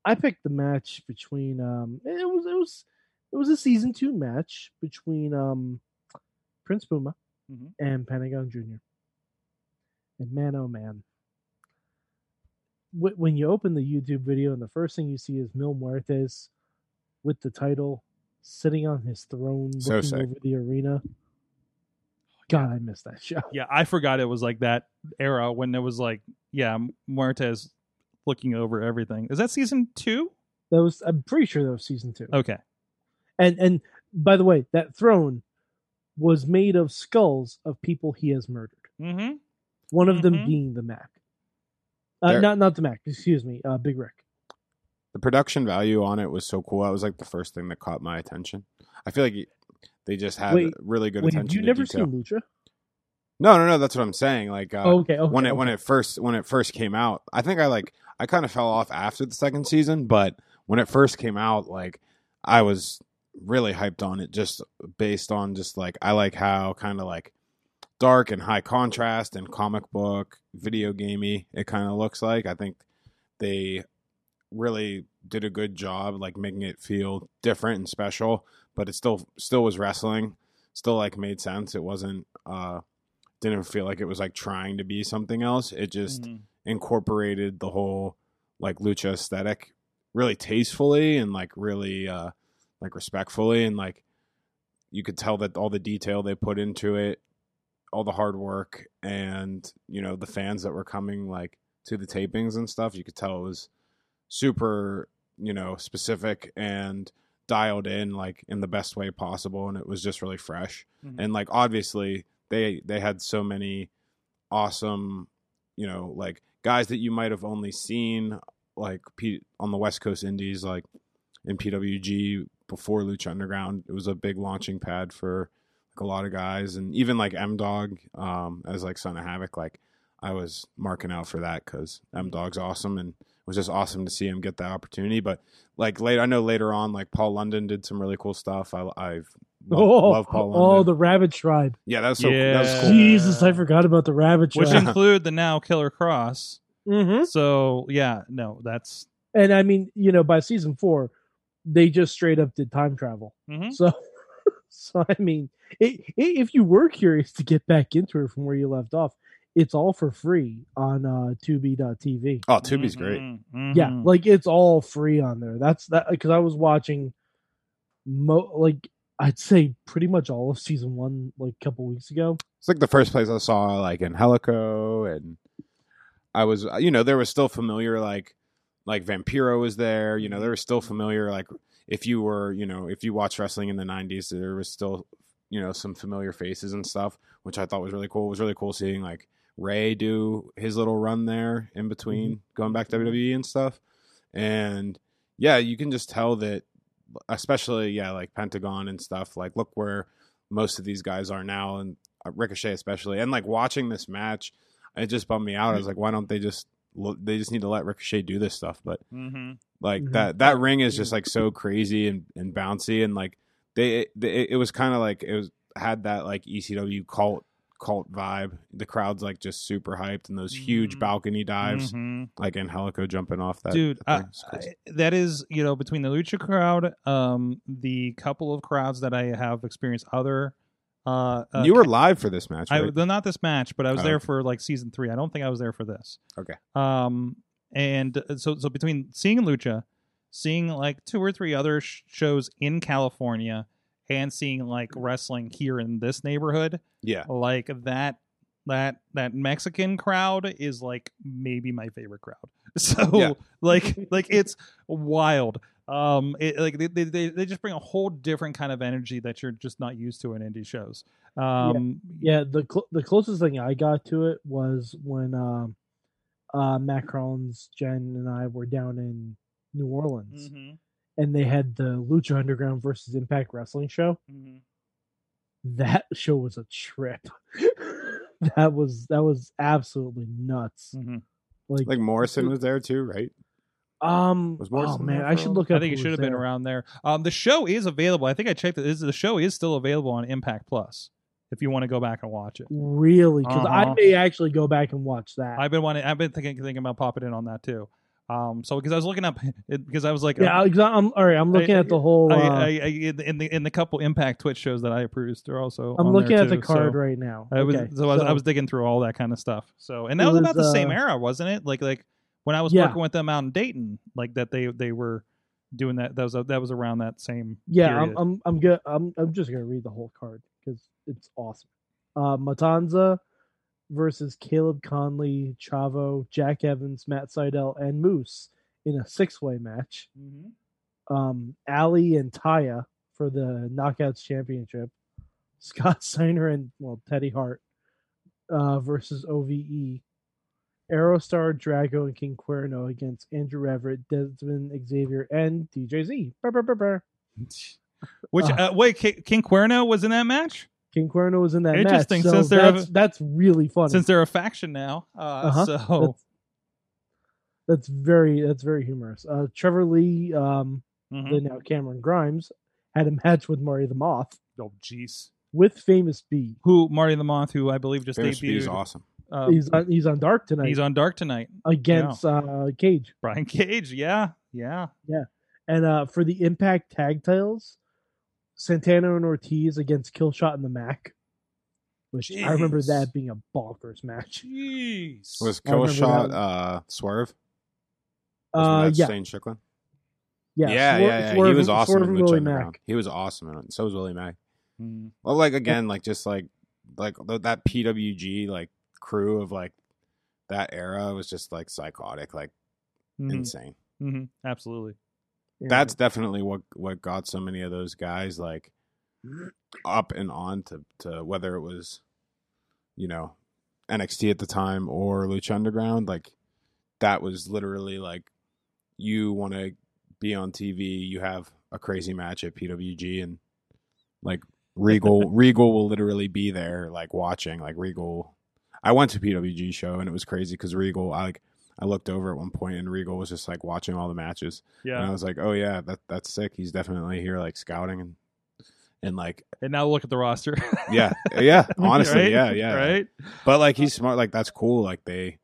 I picked the match between um, it was it was it was a season two match between um, Prince Puma Mhm. and Pentagon Junior. And man, oh man, when you open the YouTube video and the first thing you see is Mil Muertes with the title sitting on his throne, So looking sick. over the arena. God, I missed that show. Yeah, I forgot it was like that era when it was like, yeah, Muertes looking over everything. Is that season two? That was I'm pretty sure that was season two. Okay. And and by the way, that throne was made of skulls of people he has murdered. Mm-hmm. One of them Mhm. being the Mack. Uh, not not the Mack. Excuse me. Uh, Big Ryck. The production value on it was so cool. That was like the first thing that caught my attention. I feel like they just had Wait, really good Wait, have attention you to never detail. seen Lucha? No, no, no. That's what I'm saying. Like uh, oh, okay, okay. when it okay. when it first when it first came out, I think I like I kind of fell off after the second season, but when it first came out, like I was really hyped on it just based on just like I like how kind of like dark and high contrast and comic book video gamey it kind of looks like. I think they really did a good job like making it feel different and special, but it still still was wrestling. Still like made sense. It wasn't uh didn't feel like it was like trying to be something else. It just Mhm. Incorporated the whole like lucha aesthetic really tastefully and like really uh like respectfully. And like you could tell that all the detail they put into it all the hard work and you know the fans that were coming like to the tapings and stuff you could tell it was super you know specific and dialed in like in the best way possible. And it was just really fresh. Mhm. and like obviously they they had so many awesome you know like guys that you might have only seen like P- on the west coast indies like in pwg before lucha underground it was a big launching pad for like a lot of guys and even like m dog um as like son of havoc like i was marking out for that because m dog's awesome and it was just awesome to see him get that opportunity but like late i know later on like paul london did some really cool stuff. I i've love, oh, love paul oh, the Rabbit Tribe. yeah that's was so that Yeah. cool Jesus, I forgot about the Rabbit Tribe, Which include the now Killer Kross. mm-hmm. So yeah, no, that's And I mean, you know, by season four, they just straight up did time travel. mhm. So, so I mean, it, i if you were curious to get back into it from where you left off, it's all for free on uh, Tubi.tv. oh tubi's great Mhm. Yeah, Mhm. like it's all free on there. That's that because I was watching, mo like I'd say pretty much all of season one like a couple weeks ago. It's like the first place I saw like Angelico, and I was, uh, you know, there was still familiar like like Vampiro was there. You know, there was still familiar like if you were, you know, if you watched wrestling in the '90s, there was still, you know, some familiar faces and stuff, which I thought was really cool. It was really cool seeing like Rey do his little run there in between mm-hmm. going back to WWE and stuff, and yeah, you can just tell that, especially yeah, like Pentagon and stuff. Like, look where most of these guys are now, and uh, Ricochet especially, and like watching this match, it just bummed me out. I was like, why don't they just lo- they just need to let Ricochet do this stuff? But Mhm. Like Mhm. that that ring is just like so crazy and, and bouncy and like they, they it was kind of like it was had that like ECW cult cult vibe. The crowd's like just super hyped and those huge Mhm. balcony dives Mhm. like Angelico jumping off that dude that uh, thing. It's crazy. I- that is you know between the lucha crowd um the couple of crowds that i have experienced other uh, uh you were live for this match, I, right? well, not this match but i was Oh, there okay. for like season three i don't think i was there for this Okay. um and uh, so so between seeing lucha seeing like two or three other sh- shows in california and seeing like wrestling here in this neighborhood yeah. like that that that Mexican crowd is like maybe my favorite crowd. So Yeah. like like it's wild. Um, it, like they, they they they just bring a whole different kind of energy that you're just not used to in indie shows. Um, Yeah, the cl- the closest thing I got to it was when um, uh, Matt Crohn's Jen and I were down in New Orleans, mhm, and they had the Lucha Underground versus Impact Wrestling show. mhm. That show was a trip. that was that was absolutely nuts. Mhm. Like, Like Morrison was there too, right? um, was oh man, there I should a look. I think it should was have been around there. Um, the show is available. I think I checked it. Is the show is still available on Impact Plus if you want to go back and watch it. Really, because I Uh-huh. may actually go back and watch that. I've been wanting. I've been thinking thinking about popping in on that too. Um, so because I was looking up because I was like, yeah, I- I'm all right. I'm looking I- at the whole. I, uh, I, in the- in the couple Impact Twitch shows that I produced, they're also. I'm looking at the card so right now. I was Okay, so, I was, I was digging through all that kind of stuff. So and that It was, about was, the same uh, era, wasn't it? Like like when I was Yeah. working with them out in Dayton, like that they they were doing that. That was that was around that same. Yeah, period. I'm I'm I'm good. I'm I'm just gonna read the whole card because it's awesome. Uh, Matanza versus Caleb Konley, Chavo, Jack Evans, Matt Sydal, and Moose in a six-way match. Mm-hmm. Um, Allie and Taya for the Knockouts Championship. Scott Steiner and well Teddy Hart uh, versus OVE. Aerostar, Drago, and King Cuerno against Andrew Everett, Dezmond Xavier, and DJZ. Brr, brr, brr. Which Uh, uh, wait, King Cuerno was in that match. King Cuerno was in that Interesting, match. So since they're- that's, that's really funny. Since they're a faction now, uh, Uh-huh. so that's, that's very that's very humorous. Uh, Trevor Lee, um, Mhm. the now Cameron Grimes, had a match with Marty the Moth oh jeez, with Famous B. who Marty the Moth, who I believe just Famous B is awesome. um, he's on he's on Dark tonight he's on Dark tonight. against uh, Cage. Brian Cage, yeah, yeah, yeah. And uh, for the Impact Tag Titles, Santana and Ortiz against Killshot and the Mack. Which I remember that being a bonkers match. Jeez. Was I remember Killshot uh Swerve? Uh, yeah, Shane Strickland? yeah, yeah, Swer- yeah, yeah. Swerve he was awesome Swerve in Lucha Willie Underground. He was awesome in it. So was Willie Mack. Mm. Well, like again, like just like like that PWG like crew of like that era was just like psychotic, like Mhm, insane. mhm, Absolutely. That's definitely what what got so many of those guys like up and on to to whether it was you know NXT at the time or Lucha Underground. Like that was literally like you want to be on TV, you have a crazy match at PWG, and like Regal, Regal will literally be there, like watching. Like Regal, I went to PWG show and it was crazy because Regal, I like, I looked over at one point and Regal was just like watching all the matches, and I was like, oh yeah, that that's sick. He's definitely here, like scouting and and like And now look at the roster. yeah, yeah, honestly, Right? yeah, yeah, Right. but like he's smart. Like that's cool. Like they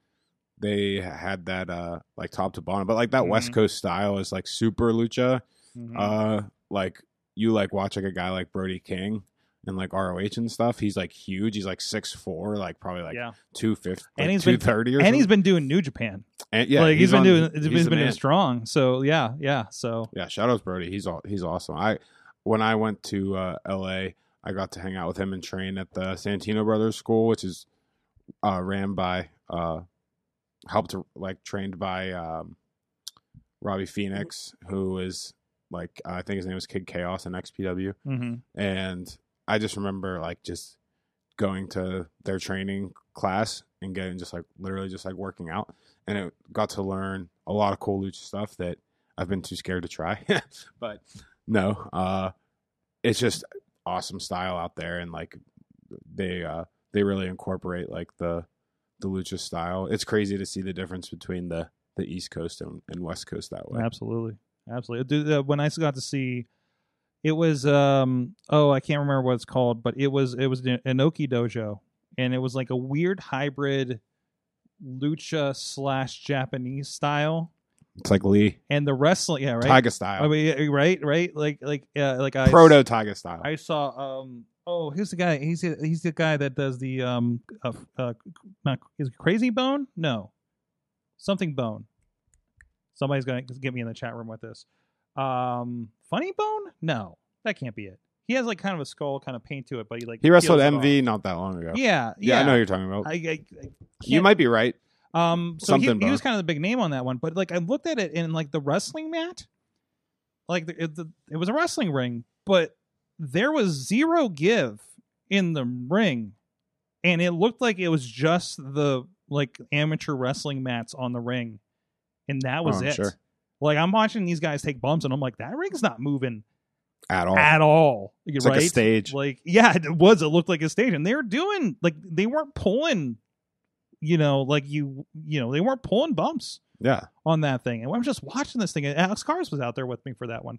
they had that uh like top to bottom. But like that West Mhm. Coast style is like super lucha. Mhm. Uh like you like watch like a guy like Brody King and like ROH and stuff. He's like huge. He's like six four, like probably like yeah. two fifty, And like he's been- two thirty, or And he's something. been doing New Japan. And, yeah, like he's been on- doing. He's he's been doing strong. So yeah, yeah. So Yeah, shout out Brody. He's all he's awesome. I when I went to uh, L.A., I got to hang out with him and train at the Santino Brothers School, which is uh, ran by uh, helped like trained by um, Robbie Phoenix, who is like I think his name was Kid Chaos in XPW, mhm. and I just remember like just going to their training class and getting just like literally just like working out, and it got to learn a lot of cool lucha stuff that I've been too scared to try. but no, uh, it's just awesome style out there, and like they uh, they really incorporate like the the lucha style. It's crazy to see the difference between the the East Coast and, and West Coast that way. Absolutely, absolutely. Dude, uh, when I got to see, it was um oh I can't remember what it's called, but it was it was an Inoki Dojo, and it was like a weird hybrid lucha slash Japanese style, It's like Lee. And the wrestling yeah right. Tiger style, I mean, right, right, like like uh, like I proto Tiger style. I saw um oh who's the guy he's the, he's the guy that does the um uh, uh not is it Crazy Bone? No. Something Bone. Somebody's gonna get me in the chat room with this um Funny Bone no that can't be it he has like kind of a skull kind of paint to it but he like he wrestled peels it MV not that long ago. off. yeah yeah, I know what you're talking about. I, I, I you can't- might be right. um, so he, Something he was Bone. kind of the big name on that one, but like I looked at it in like the wrestling mat, like the, it, the, it was a wrestling ring, but there was zero give in the ring, and it looked like it was just the like amateur wrestling mats on the ring, and that was Oh, I'm it. sure. Like I'm watching these guys take bumps, and I'm like, that ring's not moving At all. at all. it's right? like a stage. Like, yeah, it was. It looked like a stage, and they were doing like they weren't pulling, you know, like you, you know, they weren't pulling bumps yeah. on that thing. And I'm just watching this thing, and Alex Cars was out there with me for that one,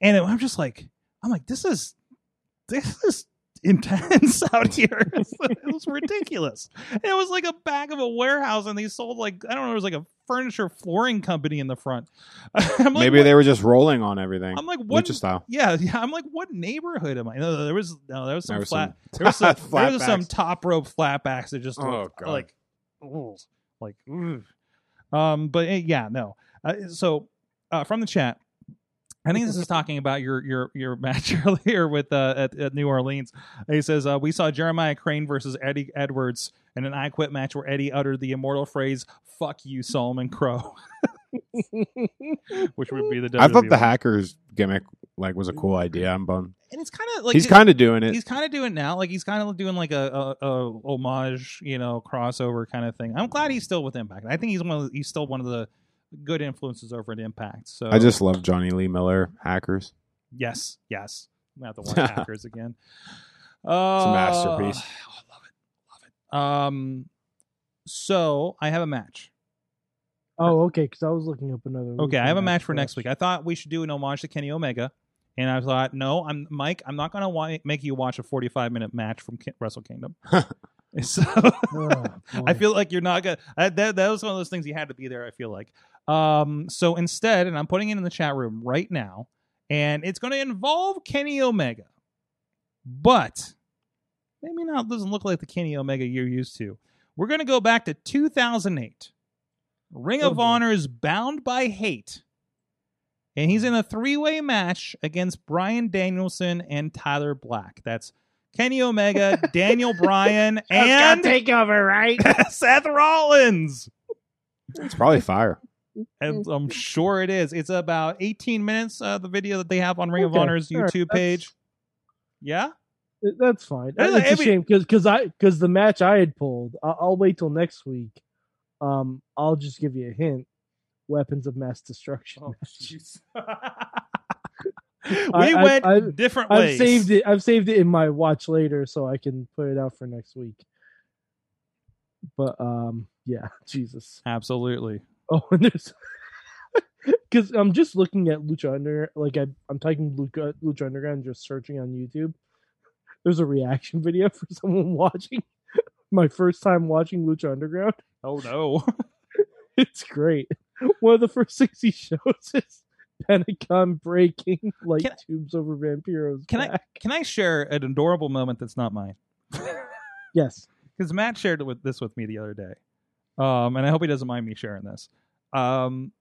and I'm just like, I'm like, this is, this is intense out here. it was ridiculous. And it was like a back of a warehouse, and they sold like I don't know, it was like a furniture flooring company in the front. Like, Maybe what- they were just rolling on everything. I'm like, what? Lucha style. Yeah, yeah. I'm like, what neighborhood am I? No, there was no, there was some There flat. some there was some, there was some top rope flatbacks that just Oh, God. like, ugh, like, ugh. um. But eh, yeah, no. Uh, so uh, from the chat, I think this is talking about your your your match earlier with uh, at, at New Orleans. He says uh, we saw Jeremiah Crane versus Eddie Edwards in an I Quit match where Eddie uttered the immortal phrase "Fuck you, Solomon Crowe," which would be the. I thought the hackers gimmick like was a cool idea. I'm bummed. and it's kind of like He's kind of doing it. he's kind of doing it now. Like he's kind of doing like a, a, a homage, you know, crossover kind of thing. I'm glad he's still with Impact. I think he's one of the, he's still one of the good influences over at Impact. So I just love Jonny Lee Miller hackers. yes, yes, we have to watch Hackers again. Uh, a masterpiece. oh, I love it, love it. Um, so I have a match. Oh, okay. Because I was looking up another. Okay, I have a match for next week. I thought we should do an homage to Kenny Omega, and I thought, no, I'm Mike. I'm not going to wa- make you watch a 45 minute match from Ki- Wrestle Kingdom. so Oh, I feel like you're not gonna. I, that that was one of those things you had to be there. I feel like. Um. So instead, and I'm putting it in the chat room right now, and it's going to involve Kenny Omega, but maybe not. Doesn't look like the Kenny Omega you're used to. We're going to go back to 2008. Ring Oh, of boy. Honor's Bound by Hate. And he's in a three way match against Bryan Danielson and Tyler Black. That's Kenny Omega, Daniel Bryan, and take over, right? Seth Rollins. It's probably fire. And I'm sure it is. It's about 18 minutes. Uh, the video that they have on Ring of Honor's right, YouTube that's- page. Yeah, That's fine. I- It's I a shame because because I because the match I had pulled. I'll, I'll wait till next week. Um, I'll just give you a hint. Weapons of mass destruction. Oh, we I- I- went I've- different I've saved it. I've saved it in my watch later, so I can put it out for next week. But um, yeah, Jesus. Absolutely. Oh, and there's because I'm just looking at Lucha Under, like I, I'm typing Lucha, Lucha Underground, just searching on YouTube. There's a reaction video for someone watching my first time watching Lucha Underground. Oh no. It's great. One of the first things he shows is Pentagon breaking light Can I- tubes over Vampiro's Can I back. can I share an adorable moment that's not mine? Yes. because Matt shared it with this with me the other day, um, and I hope he doesn't mind me sharing this. Um,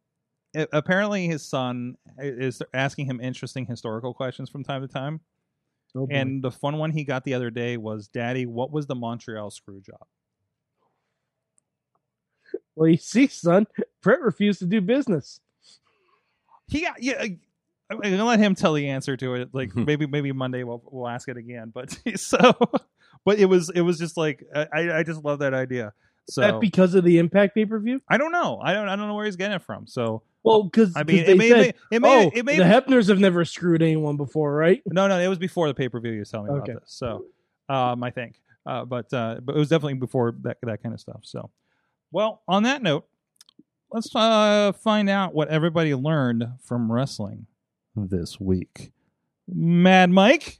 a- apparently, his son is asking him interesting historical questions from time to time, Oh, and the fun one he got the other day was, "Daddy, what was the Montreal screw job?" well, you see, son, Brett refused to do business. He got yeah. I'm gonna let him tell the answer to it. Like maybe maybe Monday we'll we'll ask it again. But so, but it was it was just like I I just love that idea. So that because of the Impact pay per view? I don't know. I don't I don't know where he's getting it from. So Well, because I mean, they it may, said, it may, oh, it may, the Hebners have never screwed anyone before, right? no, no, it was before the pay per view. You was telling me Okay. about this, so um, I think, uh, but uh, but it was definitely before that that kind of stuff. So, well, on that note, let's uh, find out what everybody learned from wrestling this week. Mad Mike.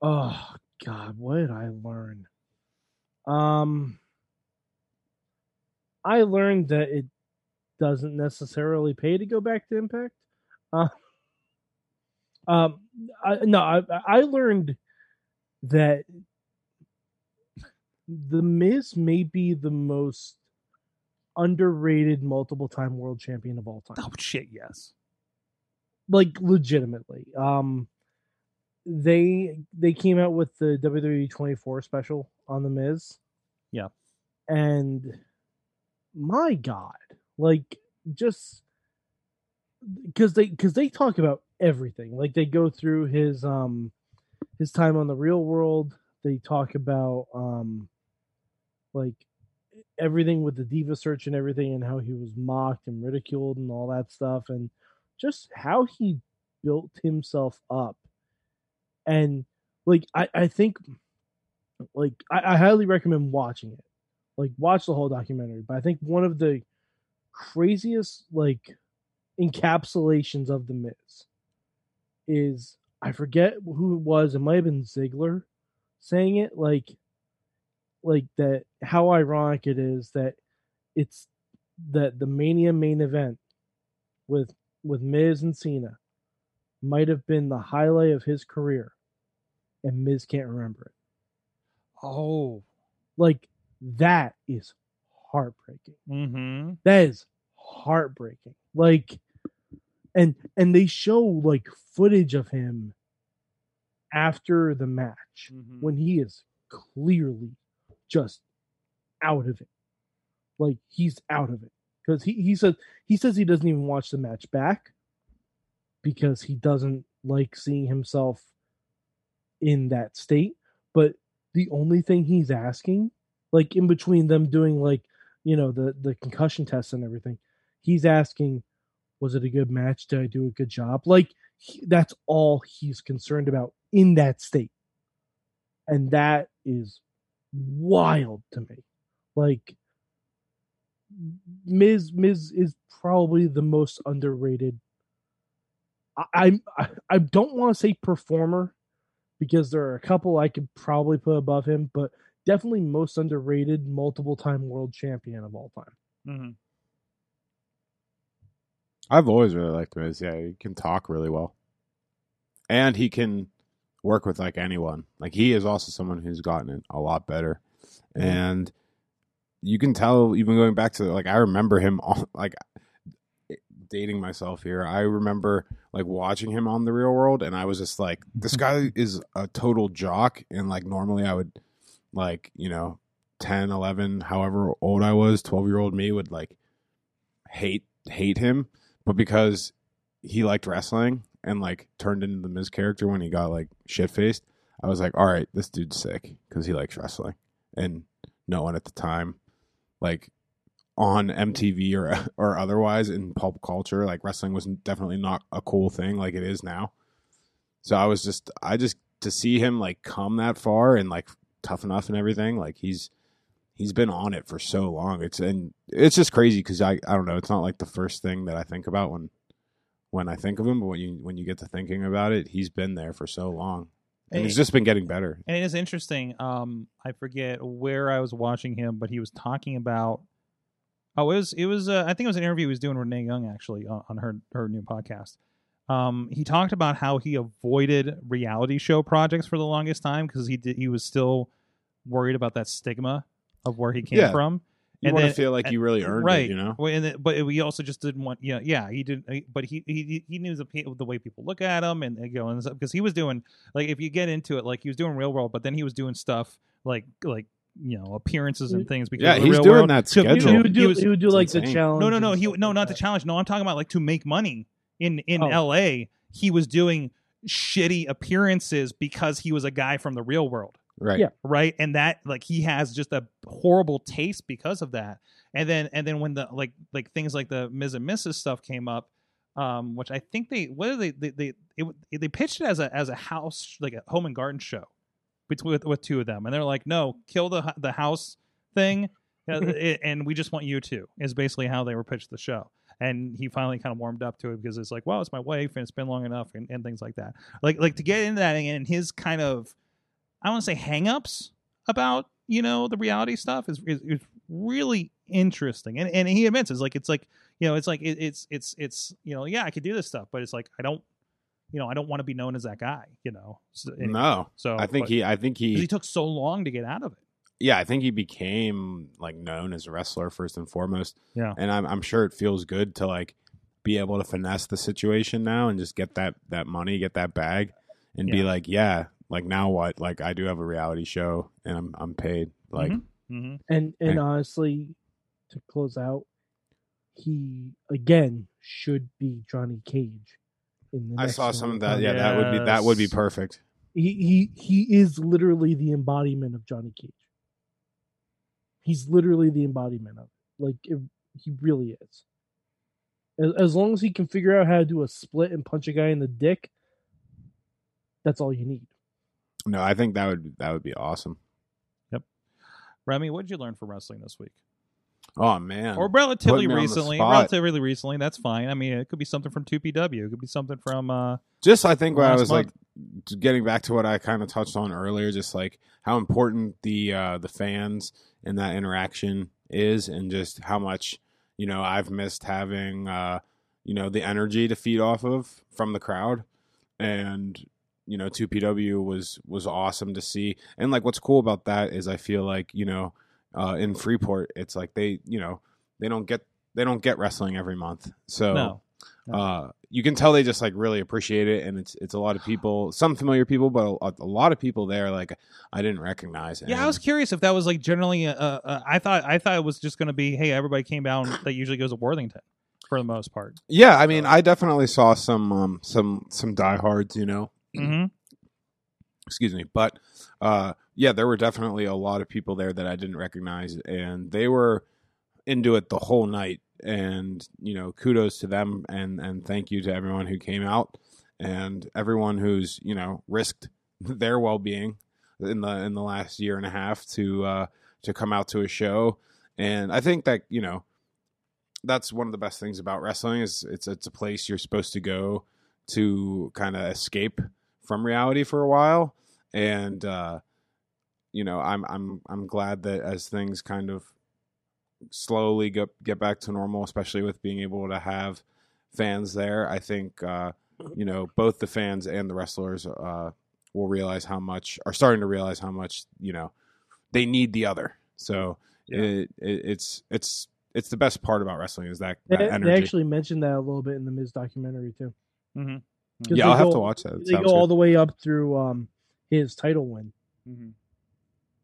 Oh God, what did I learn? Um, I learned that it doesn't necessarily pay to go back to Impact. Uh, um, I, no, I, I learned that the Miz may be the most underrated multiple time world champion of all time Oh shit, yes. like legitimately. Um, they they came out with the WWE 24 special on the Miz. Yeah. and my God, like just because they because they talk about everything. Like they go through his um his time on the Real World. They talk about um like everything with the diva search and everything and how he was mocked and ridiculed and all that stuff and just how he built himself up and like i i think like i, I highly recommend watching it like watch the whole documentary but i think one of the craziest like encapsulations of the Miz is I forget who it was. It might have been Ziggler saying it like like that how ironic it is that it's that the Mania main event with with Miz and Cena might have been the highlight of his career and Miz can't remember it. Oh. Like that is heartbreaking. Mm-hmm. That is heartbreaking. Like and and they show like footage of him after the match Mhm. when he is clearly just out of it. Like he's out of it. Because he, he says he says he doesn't even watch the match back because he doesn't like seeing himself in that state. But the only thing he's asking, like in between them doing like, you know, the, the concussion tests and everything, he's asking, was it a good match? Did I do a good job? Like he, that's all he's concerned about in that state. And that is wild to me. Like Miz Miz is probably the most underrated. I I, I don't want to say performer because there are a couple I could probably put above him, but definitely most underrated multiple time world champion of all time. Mm-hmm. I've always really liked Miz. Yeah, he can talk really well, and he can work with like anyone. Like he is also someone who's gotten it a lot better, and you can tell even going back to like I remember him on like dating myself here. I remember like watching him on the Real World, and I was just like, this guy is a total jock, and like normally I would like you know 10 11 however old i was 12 year old me would like hate hate him but because he liked wrestling and like turned into the Miz character when he got like shit faced, I was like, all right, this dude's sick because he likes wrestling. And no one at the time, like on MTV or or otherwise in pulp culture, like wrestling was definitely not a cool thing like it is now. So I was just, I just to see him like come that far and like tough enough and everything, like he's he's been on it for so long. It's and it's just crazy because I I don't know. It's not like the first thing that I think about when when I think of him, but when you when you get to thinking about it, he's been there for so long, and he's just been getting better. And it is interesting. Um, I forget where I was watching him, but he was talking about. Oh, it was it was. Uh, I think it was an interview he was doing with Renee Young actually on, on her her new podcast. Um, he talked about how he avoided reality show projects for the longest time because he did he was still worried about that stigma of where he came Yeah. from. You And want to feel like you really earned right. it, you know? Well, and then, but we also just didn't want, yeah, yeah, he didn't, but he he he knew the the way people look at him and, and go and stuff because he was doing like if you get into it, like he was doing real world, but then he was doing stuff like like you know appearances and things. Because Yeah, he's Real doing World. that To- He, schedule. he would do he was- he would do it's like the challenge. no, no, no, he stuff no, not the challenge. No, I'm talking about like to make money in in Oh. L.A. He was doing shitty appearances because he was a guy from the real world Right. Yeah. right and that like he has just a horrible taste because of that and then and then when the like like things like the ms and mrs stuff came up um which i think they what they they they, it, they pitched it as a as a house like a home and garden show between with, with two of them and they're like no kill the the house thing and we just want you to is basically how they were pitched the show. And he finally kind of warmed up to it because it's like, well, it's my wife and it's been long enough and, and things like that. Like like to get into that and his kind of I want to say hangups about, you know, the reality stuff is is, is really interesting. And and he admits it's like it's like, you know, it's like it, it's it's it's you know, yeah, I could do this stuff, but it's like I don't you know, I don't want to be known as that guy, you know. So, anyway, No, so I think but- he. I think he. he took so long to get out of it. Yeah, I think he became like known as a wrestler first and foremost. Yeah. and I'm I'm sure it feels good to like be able to finesse the situation now and just get that that money, get that bag, and be like, yeah, like now what? Like I do have a reality show and I'm I'm paid. Like Mhm. hmm And and And- honestly, to close out, he again should be Johnny Cage. In the I saw one. some of that. Yeah, that would be that would be perfect. He he he is literally the embodiment of Johnny Cage. He's literally the embodiment of it. Like it, he really is. As, as long as he can figure out how to do a split and punch a guy in the dick, that's all you need. No, I think that would that would be awesome. Yep. Remy, what did you learn from wrestling this week? Oh man, or relatively Put me on the recently? Relatively recently, that's fine. I mean, it could be something from 2PW. It could be something from. uh just I think what I last was like getting back to what I kind of touched on earlier, just like how important the uh, the fans and that interaction is, and just how much you know I've missed having uh, you know the energy to feed off of from the crowd, and you know 2PW was was awesome to see, and like what's cool about that is I feel like you know uh, in Freeport it's like they you know they don't get they don't get wrestling every month, so No. No. uh, you can tell they just like really appreciate it, and it's it's a lot of people, some familiar people, but a, a lot of people there like I didn't recognize. Yeah, I was curious if that was like generally. Uh, uh, I thought I thought it was just going to be, hey, everybody came down that usually goes to Worthington for the most part. Yeah, I mean, I definitely saw some um some some diehards, you know. hmm Excuse me, but uh, yeah, there were definitely a lot of people there that I didn't recognize, and they were into it the whole night. And you know, kudos to them, and and thank you to everyone who came out, and everyone who's you know risked their well being in the in the last year and a half to uh, to come out to a show. And I think that you know that's one of the best things about wrestling is it's it's a place you're supposed to go to kind of escape from reality for a while and uh you know i'm i'm i'm glad that as things kind of slowly get get back to normal especially with being able to have fans there. I think uh you know both the fans and the wrestlers uh will realize how much are starting to realize how much you know they need the other. So Yeah. it, it it's it's it's the best part about wrestling is that, They, that they energy. actually mentioned that a little bit in the Miz documentary too. hmm 'Cause yeah i'll have to watch that. It They sounds go all the way up through um his title win, hmm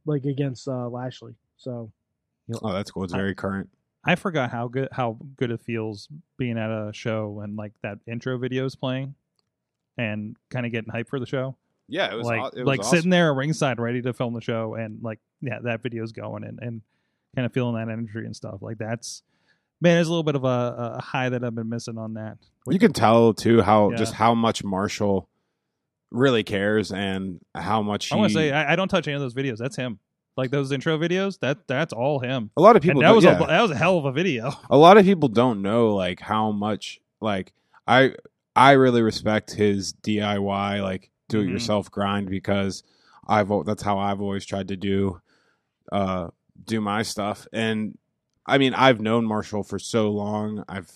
like against uh, Lashley. So oh that's cool it's very current I forgot how good how good it feels being at a show and like that intro video is playing, and kind of getting hyped for the show. yeah it was like it was like awesome. sitting there ringside ready to film the show, and like yeah, that video's going and and kind of feeling that energy and stuff. Like that's man, there's a little bit of a, a high that I've been missing on that. you can tell too how Yeah. just how much Marshall really cares and how much I want he- to say I, I don't touch any of those videos. That's him. Like those intro videos, that that's all him. a lot of people and that don't- was yeah. a that was a hell of a video. a lot of people don't know like how much like I I really respect his DIY like do it Mm-hmm. yourself grind because I've that's how I've always tried to do uh do my stuff and I mean I've known Marshall for so long I've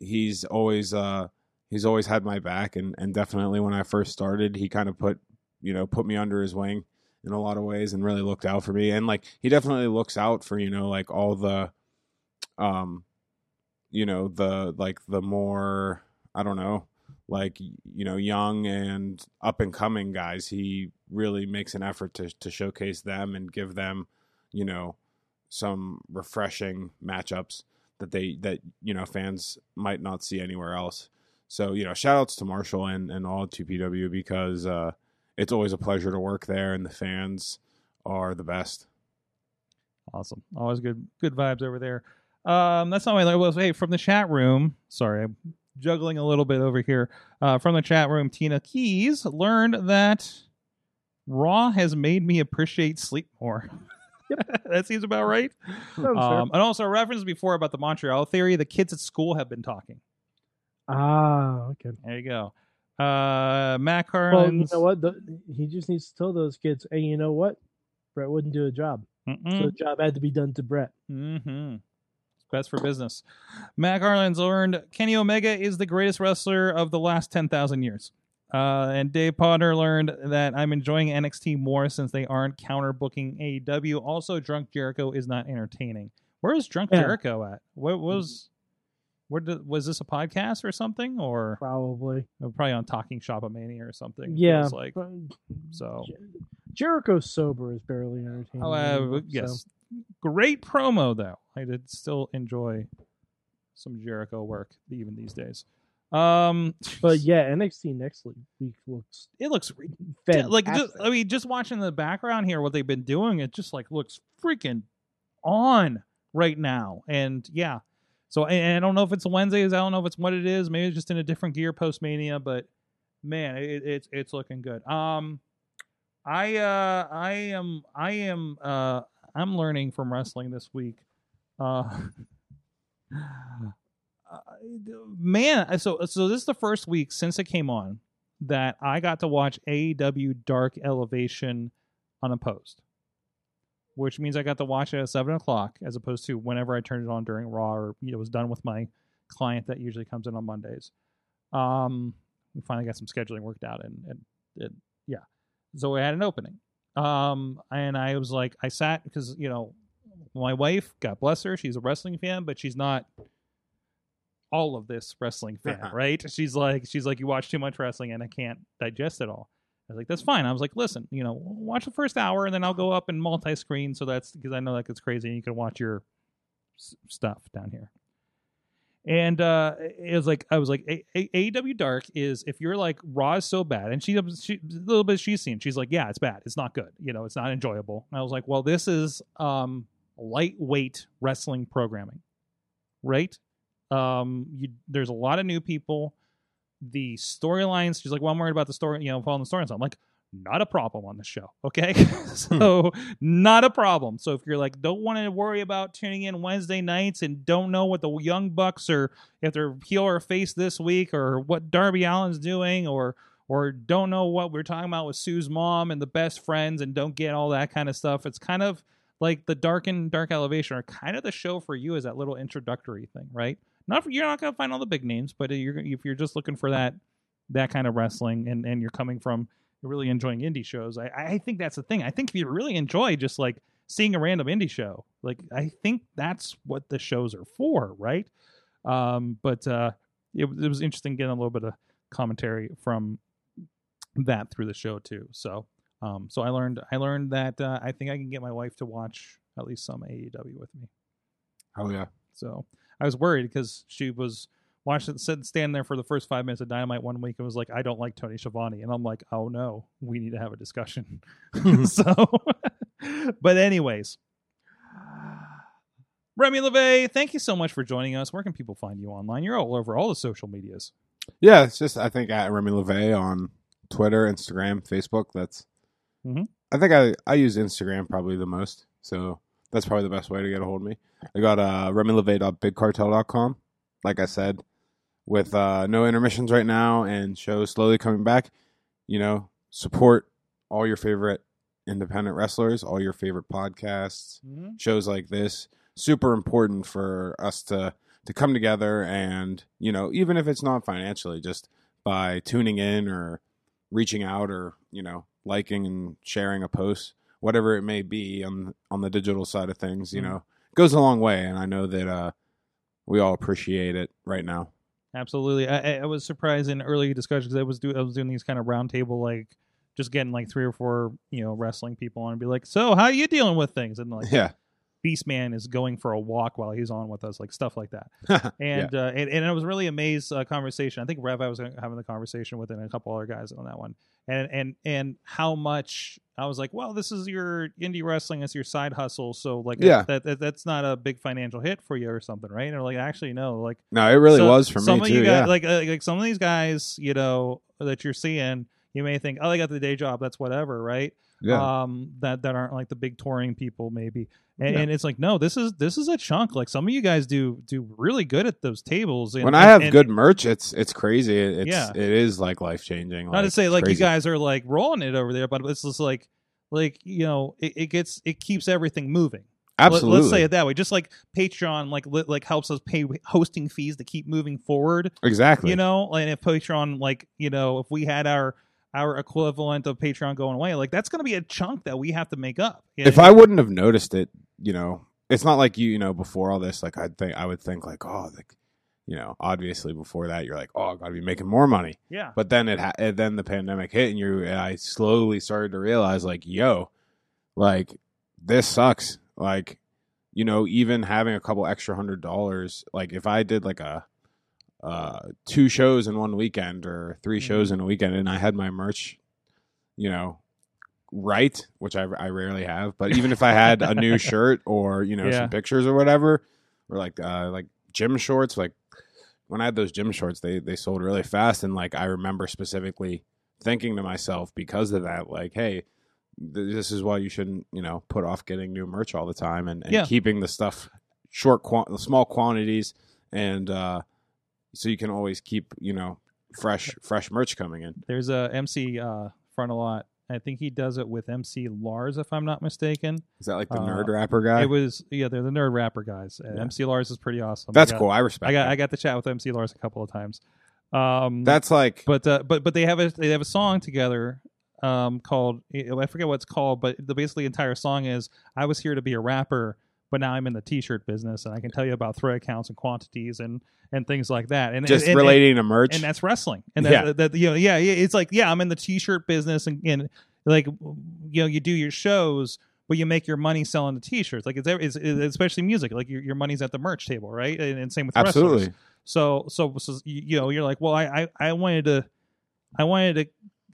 he's always uh he's always had my back and and definitely when I first started he kind of put you know put me under his wing in a lot of ways and really looked out for me. And like he definitely looks out for you know like all the um you know the like the more i don't know like you know young and up and coming guys. He really makes an effort to to showcase them and give them you know some refreshing matchups that they that you know fans might not see anywhere else. So you know shout outs to marshall and and all 2pw because uh it's always a pleasure to work there and the fans are the best Awesome. Always good good vibes over there. Um, that's not my was hey from the chat room. Sorry, I'm juggling a little bit over here. Uh, from the chat room, Tina Keys learned that Raw has made me appreciate sleep more. that seems about right. Sounds fair. Um, and also a reference before about the Montreal theory. The kids at school have been talking. ah, okay. There you go. Uh, Matt Well, you know what? The, he just needs to tell those kids, hey, you know what? Brett wouldn't do a job. So Mm-mm. the job had to be done to Brett. Mm-hmm. Best for business. Matt Garland's learned Kenny Omega is the greatest wrestler of the last 10,000 years. Uh, and Dave Potter learned that I'm enjoying NXT more since they aren't counter booking AEW. Also, Drunk Jericho is not entertaining. Where is Drunk Yeah. Jericho at? What was. Where did, was this a podcast or something, or Probably. probably on Talking Shop Mania or something? Yeah. like so. Jer- Jericho sober is barely entertaining. Oh, uh, anymore, so- yes. Great promo, though. I did still enjoy some Jericho work even these days. Um, But yeah, NXT next week week looks it looks fantastic. like just, I mean, just watching the background here, what they've been doing, it just like looks freaking on right now. And yeah, so I don't know if it's Wednesdays. I don't know if it's what it is. Maybe it's just in a different gear post Mania, but man, it, it's it's looking good. Um, I uh I am I am uh I'm learning from wrestling this week. Uh, uh, man, so so this is the first week since it came on that I got to watch AEW Dark Elevation unopposed, which means I got to watch it at seven o'clock as opposed to whenever I turned it on during Raw or it was done with my client that usually comes in on Mondays. Um, we finally got some scheduling worked out, and, and, and yeah, so we had an opening. Um, and I was like, I sat because you know, my wife, God bless her, she's a wrestling fan, but she's not all of this wrestling fan, right? She's like, she's like, you watch too much wrestling, and I can't digest it all. I was like, that's fine. I was like, listen, you know, watch the first hour, and then I'll go up and multi-screen, so that's because I know that gets crazy, and you can watch your s- stuff down here. And uh, it was like I was like A- A- AEW Dark is if you're like Raw is so bad, and she, she a little bit she's seen, she's like, yeah, it's bad, it's not good, you know, it's not enjoyable. And I was like, well, this is um lightweight wrestling programming, right? Um, you, there's a lot of new people. The storylines, she's like, well, I'm worried about the story, you know, following the storylines. I'm like, not a problem on the show, okay? so not a problem. So if you're like don't want to worry about tuning in Wednesday nights and don't know what the Young Bucks or if they're heel or face this week or what Darby Allin's doing or or don't know what we're talking about with Sue's mom and the best friends and don't get all that kind of stuff, it's kind of like the dark and dark elevation are kind of the show for you as that little introductory thing, right? Not for, you're not gonna find all the big names, but you're if you're just looking for that that kind of wrestling and and you're coming from you're really enjoying indie shows. I, I think that's the thing. I think if you really enjoy just like seeing a random indie show, like I think that's what the shows are for, right? Um, but uh, it, it was interesting getting a little bit of commentary from that through the show too. So, um, so I learned I learned that uh, I think I can get my wife to watch at least some AEW with me. Oh yeah. So I was worried because she was watching, said, stand there for the first five minutes of Dynamite one week and was like, "I don't like Tony Schiavone," and I'm like, "Oh no, we need to have a discussion." so, but anyways, Remy LeVay, thank you so much for joining us. Where can people find you online? You're all over all the social medias. Yeah, it's just I think at Remy LeVay on Twitter, Instagram, Facebook. That's Mhm. I think I I use Instagram probably the most, so that's probably the best way to get a hold of me. I got uh RemyLeVay.BigCartel.com. Like I said, with uh, no intermissions right now and shows slowly coming back, you know, support all your favorite independent wrestlers, all your favorite podcasts, shows like this. Super important for us to to come together and you know even if it's not financially just by tuning in or reaching out or you know liking and sharing a post whatever it may be on on the digital side of things you Mhm. know goes a long way and i know that uh we all appreciate it right now Absolutely. I, I- was surprised in early discussions. I was doing I was doing these kind of roundtable like just getting like three or four you know wrestling people on and be like, so how you dealing with things? And like yeah Beastman is going for a walk while he's on with us, like stuff like that. yeah And uh, and, and I was really amazed uh, conversation. I think Rev, I was having the conversation with, and a couple other guys on that one, and and and how much I was like, well, this is your indie wrestling, it's your side hustle, so like, Yeah. that, that that's not a big financial hit for you or something, right? And they're like, actually, no, like no it really so- was for some me of too you guys, yeah like uh, like some of these guys, you know, that you're seeing, you may think, oh, they got the day job, that's whatever, right? Yeah. um that that aren't like the big touring people maybe and, Yeah. and it's like no this is this is a chunk like some of you guys do do really good at those tables and, when I have and- good merch, it's it's crazy. It's Yeah. it is like life changing. not to say like you guys are like rolling it over there but it's just like like you know it, it gets it keeps everything moving absolutely. let's say it that way just like patreon like li- like helps us pay hosting fees to keep moving forward exactly. you know and if patreon like you know if we had our our equivalent of patreon going away like that's going to be a chunk that we have to make up if I wouldn't have noticed it, you know, it's not like you, you know, before all this, like I'd think I would think like, oh, like, you know, obviously before that, you're like, oh, I got to be making more money. yeah But then it, ha- and then the pandemic hit, and you, and I slowly started to realize, like, yo, like this sucks. Like, you know, even having a couple extra hundred dollars, like if I did like a, uh, two shows in one weekend or 3 Mhm. shows in a weekend, and I had my merch, you know, right, which I, I rarely have, but even if I had a new shirt or you know Yeah. some pictures or whatever, or like uh, like gym shorts, like when I had those gym shorts, they they sold really fast, and like I remember specifically thinking to myself because of that, like, hey, th- this is why you shouldn't, you know, put off getting new merch all the time and, and Yeah. keeping the stuff short, quan- small quantities, and uh, so you can always keep, you know, fresh fresh merch coming in. there's a mc uh Frontalot i think he does it with mc lars if i'm not mistaken Is that like the Uh, nerd rapper guy? it was yeah they're the nerd rapper guys Uh, Yeah. mc lars is pretty awesome That's I got, cool. I respect. i got that. i got to chat with mc lars a couple of times um That's like but uh, but but they have a they have a song together um called I forget what it's called, but the basically entire song is I was here to be a rapper, but now I'm in the t-shirt business and I can tell you about thread counts and quantities and and things like that. And just and, and- relating to merch. and that's wrestling. And that, Yeah. that you know, yeah, yeah, it's like yeah, I'm in the t-shirt business and, and like you know, you do your shows, but you make your money selling the t-shirts. Like it's, it's, it's especially music. Like your your money's at the merch table, right? And, and same with wrestlers. Absolutely. So, so, so you you know, you're like, well, I, I, I wanted to, I wanted to,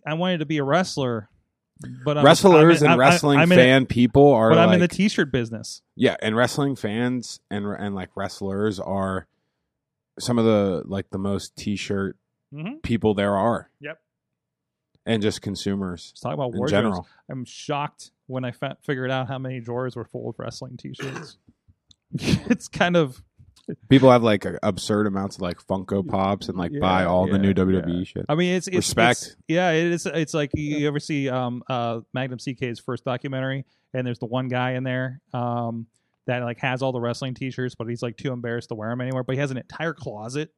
I wanted to be a wrestler, but I'm, Wrestlers I'm, and I'm- wrestling I'm in, fan people are but I'm like, in the t-shirt business. yeah, and wrestling fans and and like wrestlers are some of the like the most t-shirt Mm-hmm. people there are. Yep. And just consumers Let's talk about in wardrobes. general. I'm shocked when I fa- figured out how many drawers were full of wrestling t-shirts. it's kind of People have like absurd amounts of like Funko Pops and like Yeah, buy all the new yeah, WWE shit. I mean, it's, it's Respect. it's- yeah, it is. It's like you, you ever see um uh Magnum CK's first documentary, and there's the one guy in there um that like has all the wrestling T-shirts, but he's like too embarrassed to wear them anywhere. But he has an entire closet.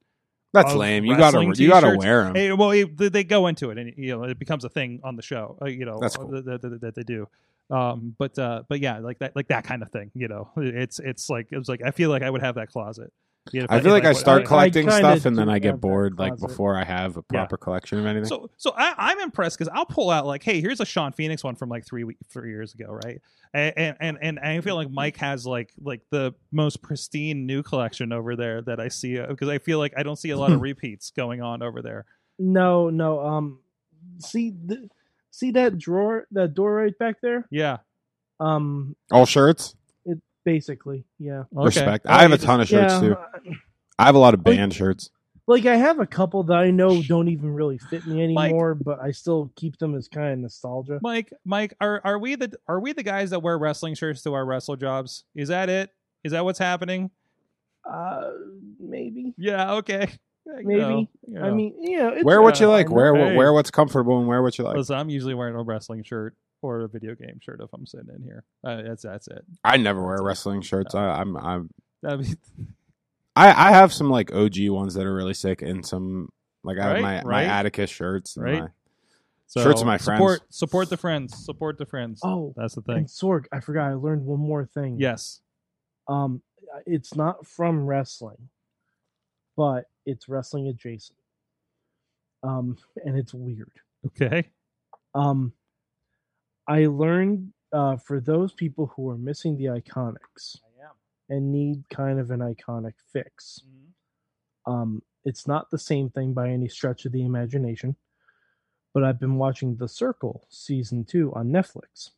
That's lame. You gotta wrestling you gotta wear them. Hey, well, they they go into it, and you know, it becomes a thing on the show. Uh, you know, That's cool. that, that, that they do. Um, but uh, but yeah, like that, like that kind of thing. You know, it's it's like it was like I feel like I would have that closet. You know, if I feel like I would- start I collecting kinda stuff and then I get bored like before I have a proper collection of anything. So, so I, I'm impressed because I'll pull out like, hey, here's a Sean Phoenix one from like three week, three years ago, right? And and and I feel like Mike has like like the most pristine new collection over there that I see because I feel like I don't see a lot of repeats going on over there. No, no. Um, see, th- see that drawer, that door right back there. Yeah, Um, All shirts? it basically, yeah, okay. Respect. I have a ton of shirts yeah. too. uh, I have a lot of Like- band shirts. Like I have a couple that I know don't even really fit me anymore, but I still keep them as kind of nostalgia. Mike, Mike, are are we the are we the guys that wear wrestling shirts to our wrestle jobs? Is that it? Is that what's happening? Uh, maybe, Yeah. Okay. You maybe. know, I know. mean, yeah, it's Wear what you fine. like. Wear what Hey. wear what's comfortable and wear what you like. Listen, I'm usually wearing a wrestling shirt or a video game shirt if I'm sitting in here. Uh, that's that's it. I never wear wrestling shirts. I, I'm I'm That'd be, I, I have some like OG ones that are really sick and some like I have Right, my, my right. Atticus shirts. and Right. my- so Shirts of my friends. Support support the friends. Support the friends. Oh, That's the and thing. Sorg, I forgot. I learned one more thing. Yes. Um, it's not from wrestling, but it's wrestling adjacent. Um, and it's weird. Okay. Um, I learned uh, for those people who are missing the IIconics I am. and need kind of an iconic fix. Um, it's not the same thing by any stretch of the imagination, but I've been watching The Circle season two on Netflix.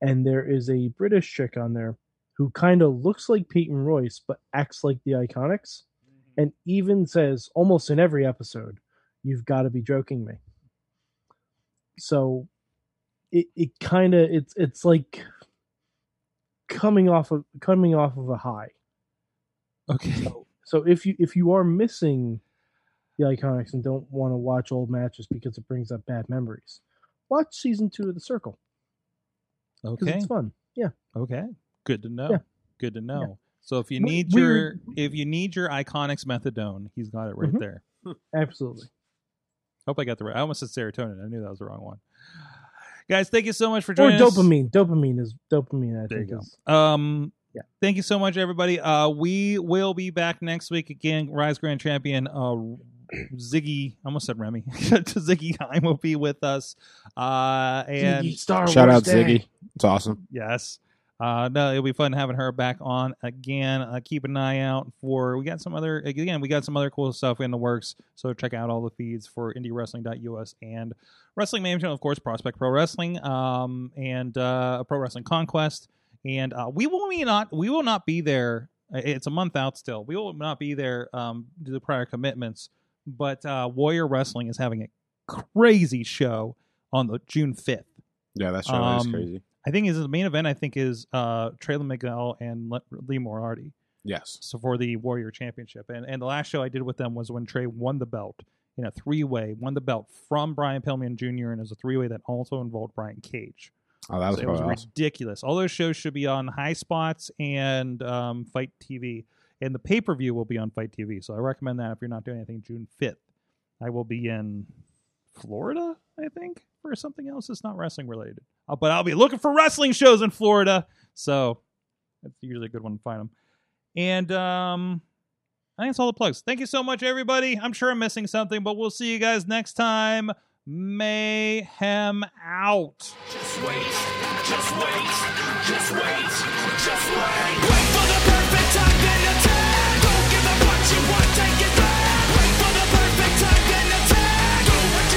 And there is a British chick on there who kind of looks like Peyton Royce, but acts like the IIconics, mm-hmm. and even says almost in every episode, You've got to be joking me. So it, it kind of it's it's like coming off of coming off of a high. Okay. So, so if you if you are missing the IIconics and don't want to watch old matches because it brings up bad memories, watch season two of The Circle Okay. it's fun. Yeah, Okay. Good to know. Yeah. Good to know. So if you We- need we your if you need your IIconics methadone, he's got it right Mhm. there. absolutely. Hope I got the right. I almost said serotonin. I knew that was the wrong one. Guys, thank you so much for Or joining us. Or dopamine. Dopamine is dopamine. I There you think go. is Um, Yeah. Thank you so much, everybody. Uh, we will be back next week again. Rise Grand Champion uh, Ziggy, I almost said Remy. Ziggy Haim will be with us. Uh, and Ziggy Star Shout Wars out Day. Ziggy. It's awesome. Yes. Uh, no, it'll be fun having her back on again. Uh, keep an eye out for we got some other again we got some other cool stuff in the works. So check out all the feeds for IndieWrestling.us and Wrestling Management, of course, Prospect Pro Wrestling, um, and uh, Pro Wrestling Conquest. And uh, we will be not we will not be there. It's a month out still. We will not be there um, due to prior commitments. But uh, Warrior Wrestling is having a crazy show on the June fifth. Yeah, that show Um, is crazy. I think is the main event. I think is uh Traylon Miguel and Le- Lee Moriarty. Yes. So for the Warrior Championship, and and the last show I did with them was when Trey won the belt in a three way, won the belt from Brian Pillman Jr. and it was a three way that also involved Brian Cage. Oh, that was So was awesome. ridiculous. All those shows should be on Highspots and um, FITE TV, and the pay per view will be on FITE TV. So I recommend that if you're not doing anything June fifth. I will be in Florida, I think, for something else that's not wrestling related. Uh, but I'll be looking for wrestling shows in Florida, so that's usually a good one to find them. And um, I think that's all the plugs. Thank you so much, everybody. I'm sure I'm missing something, but we'll see you guys next time. Mayhem out. Just wait, just wait, just wait, just wait. Wait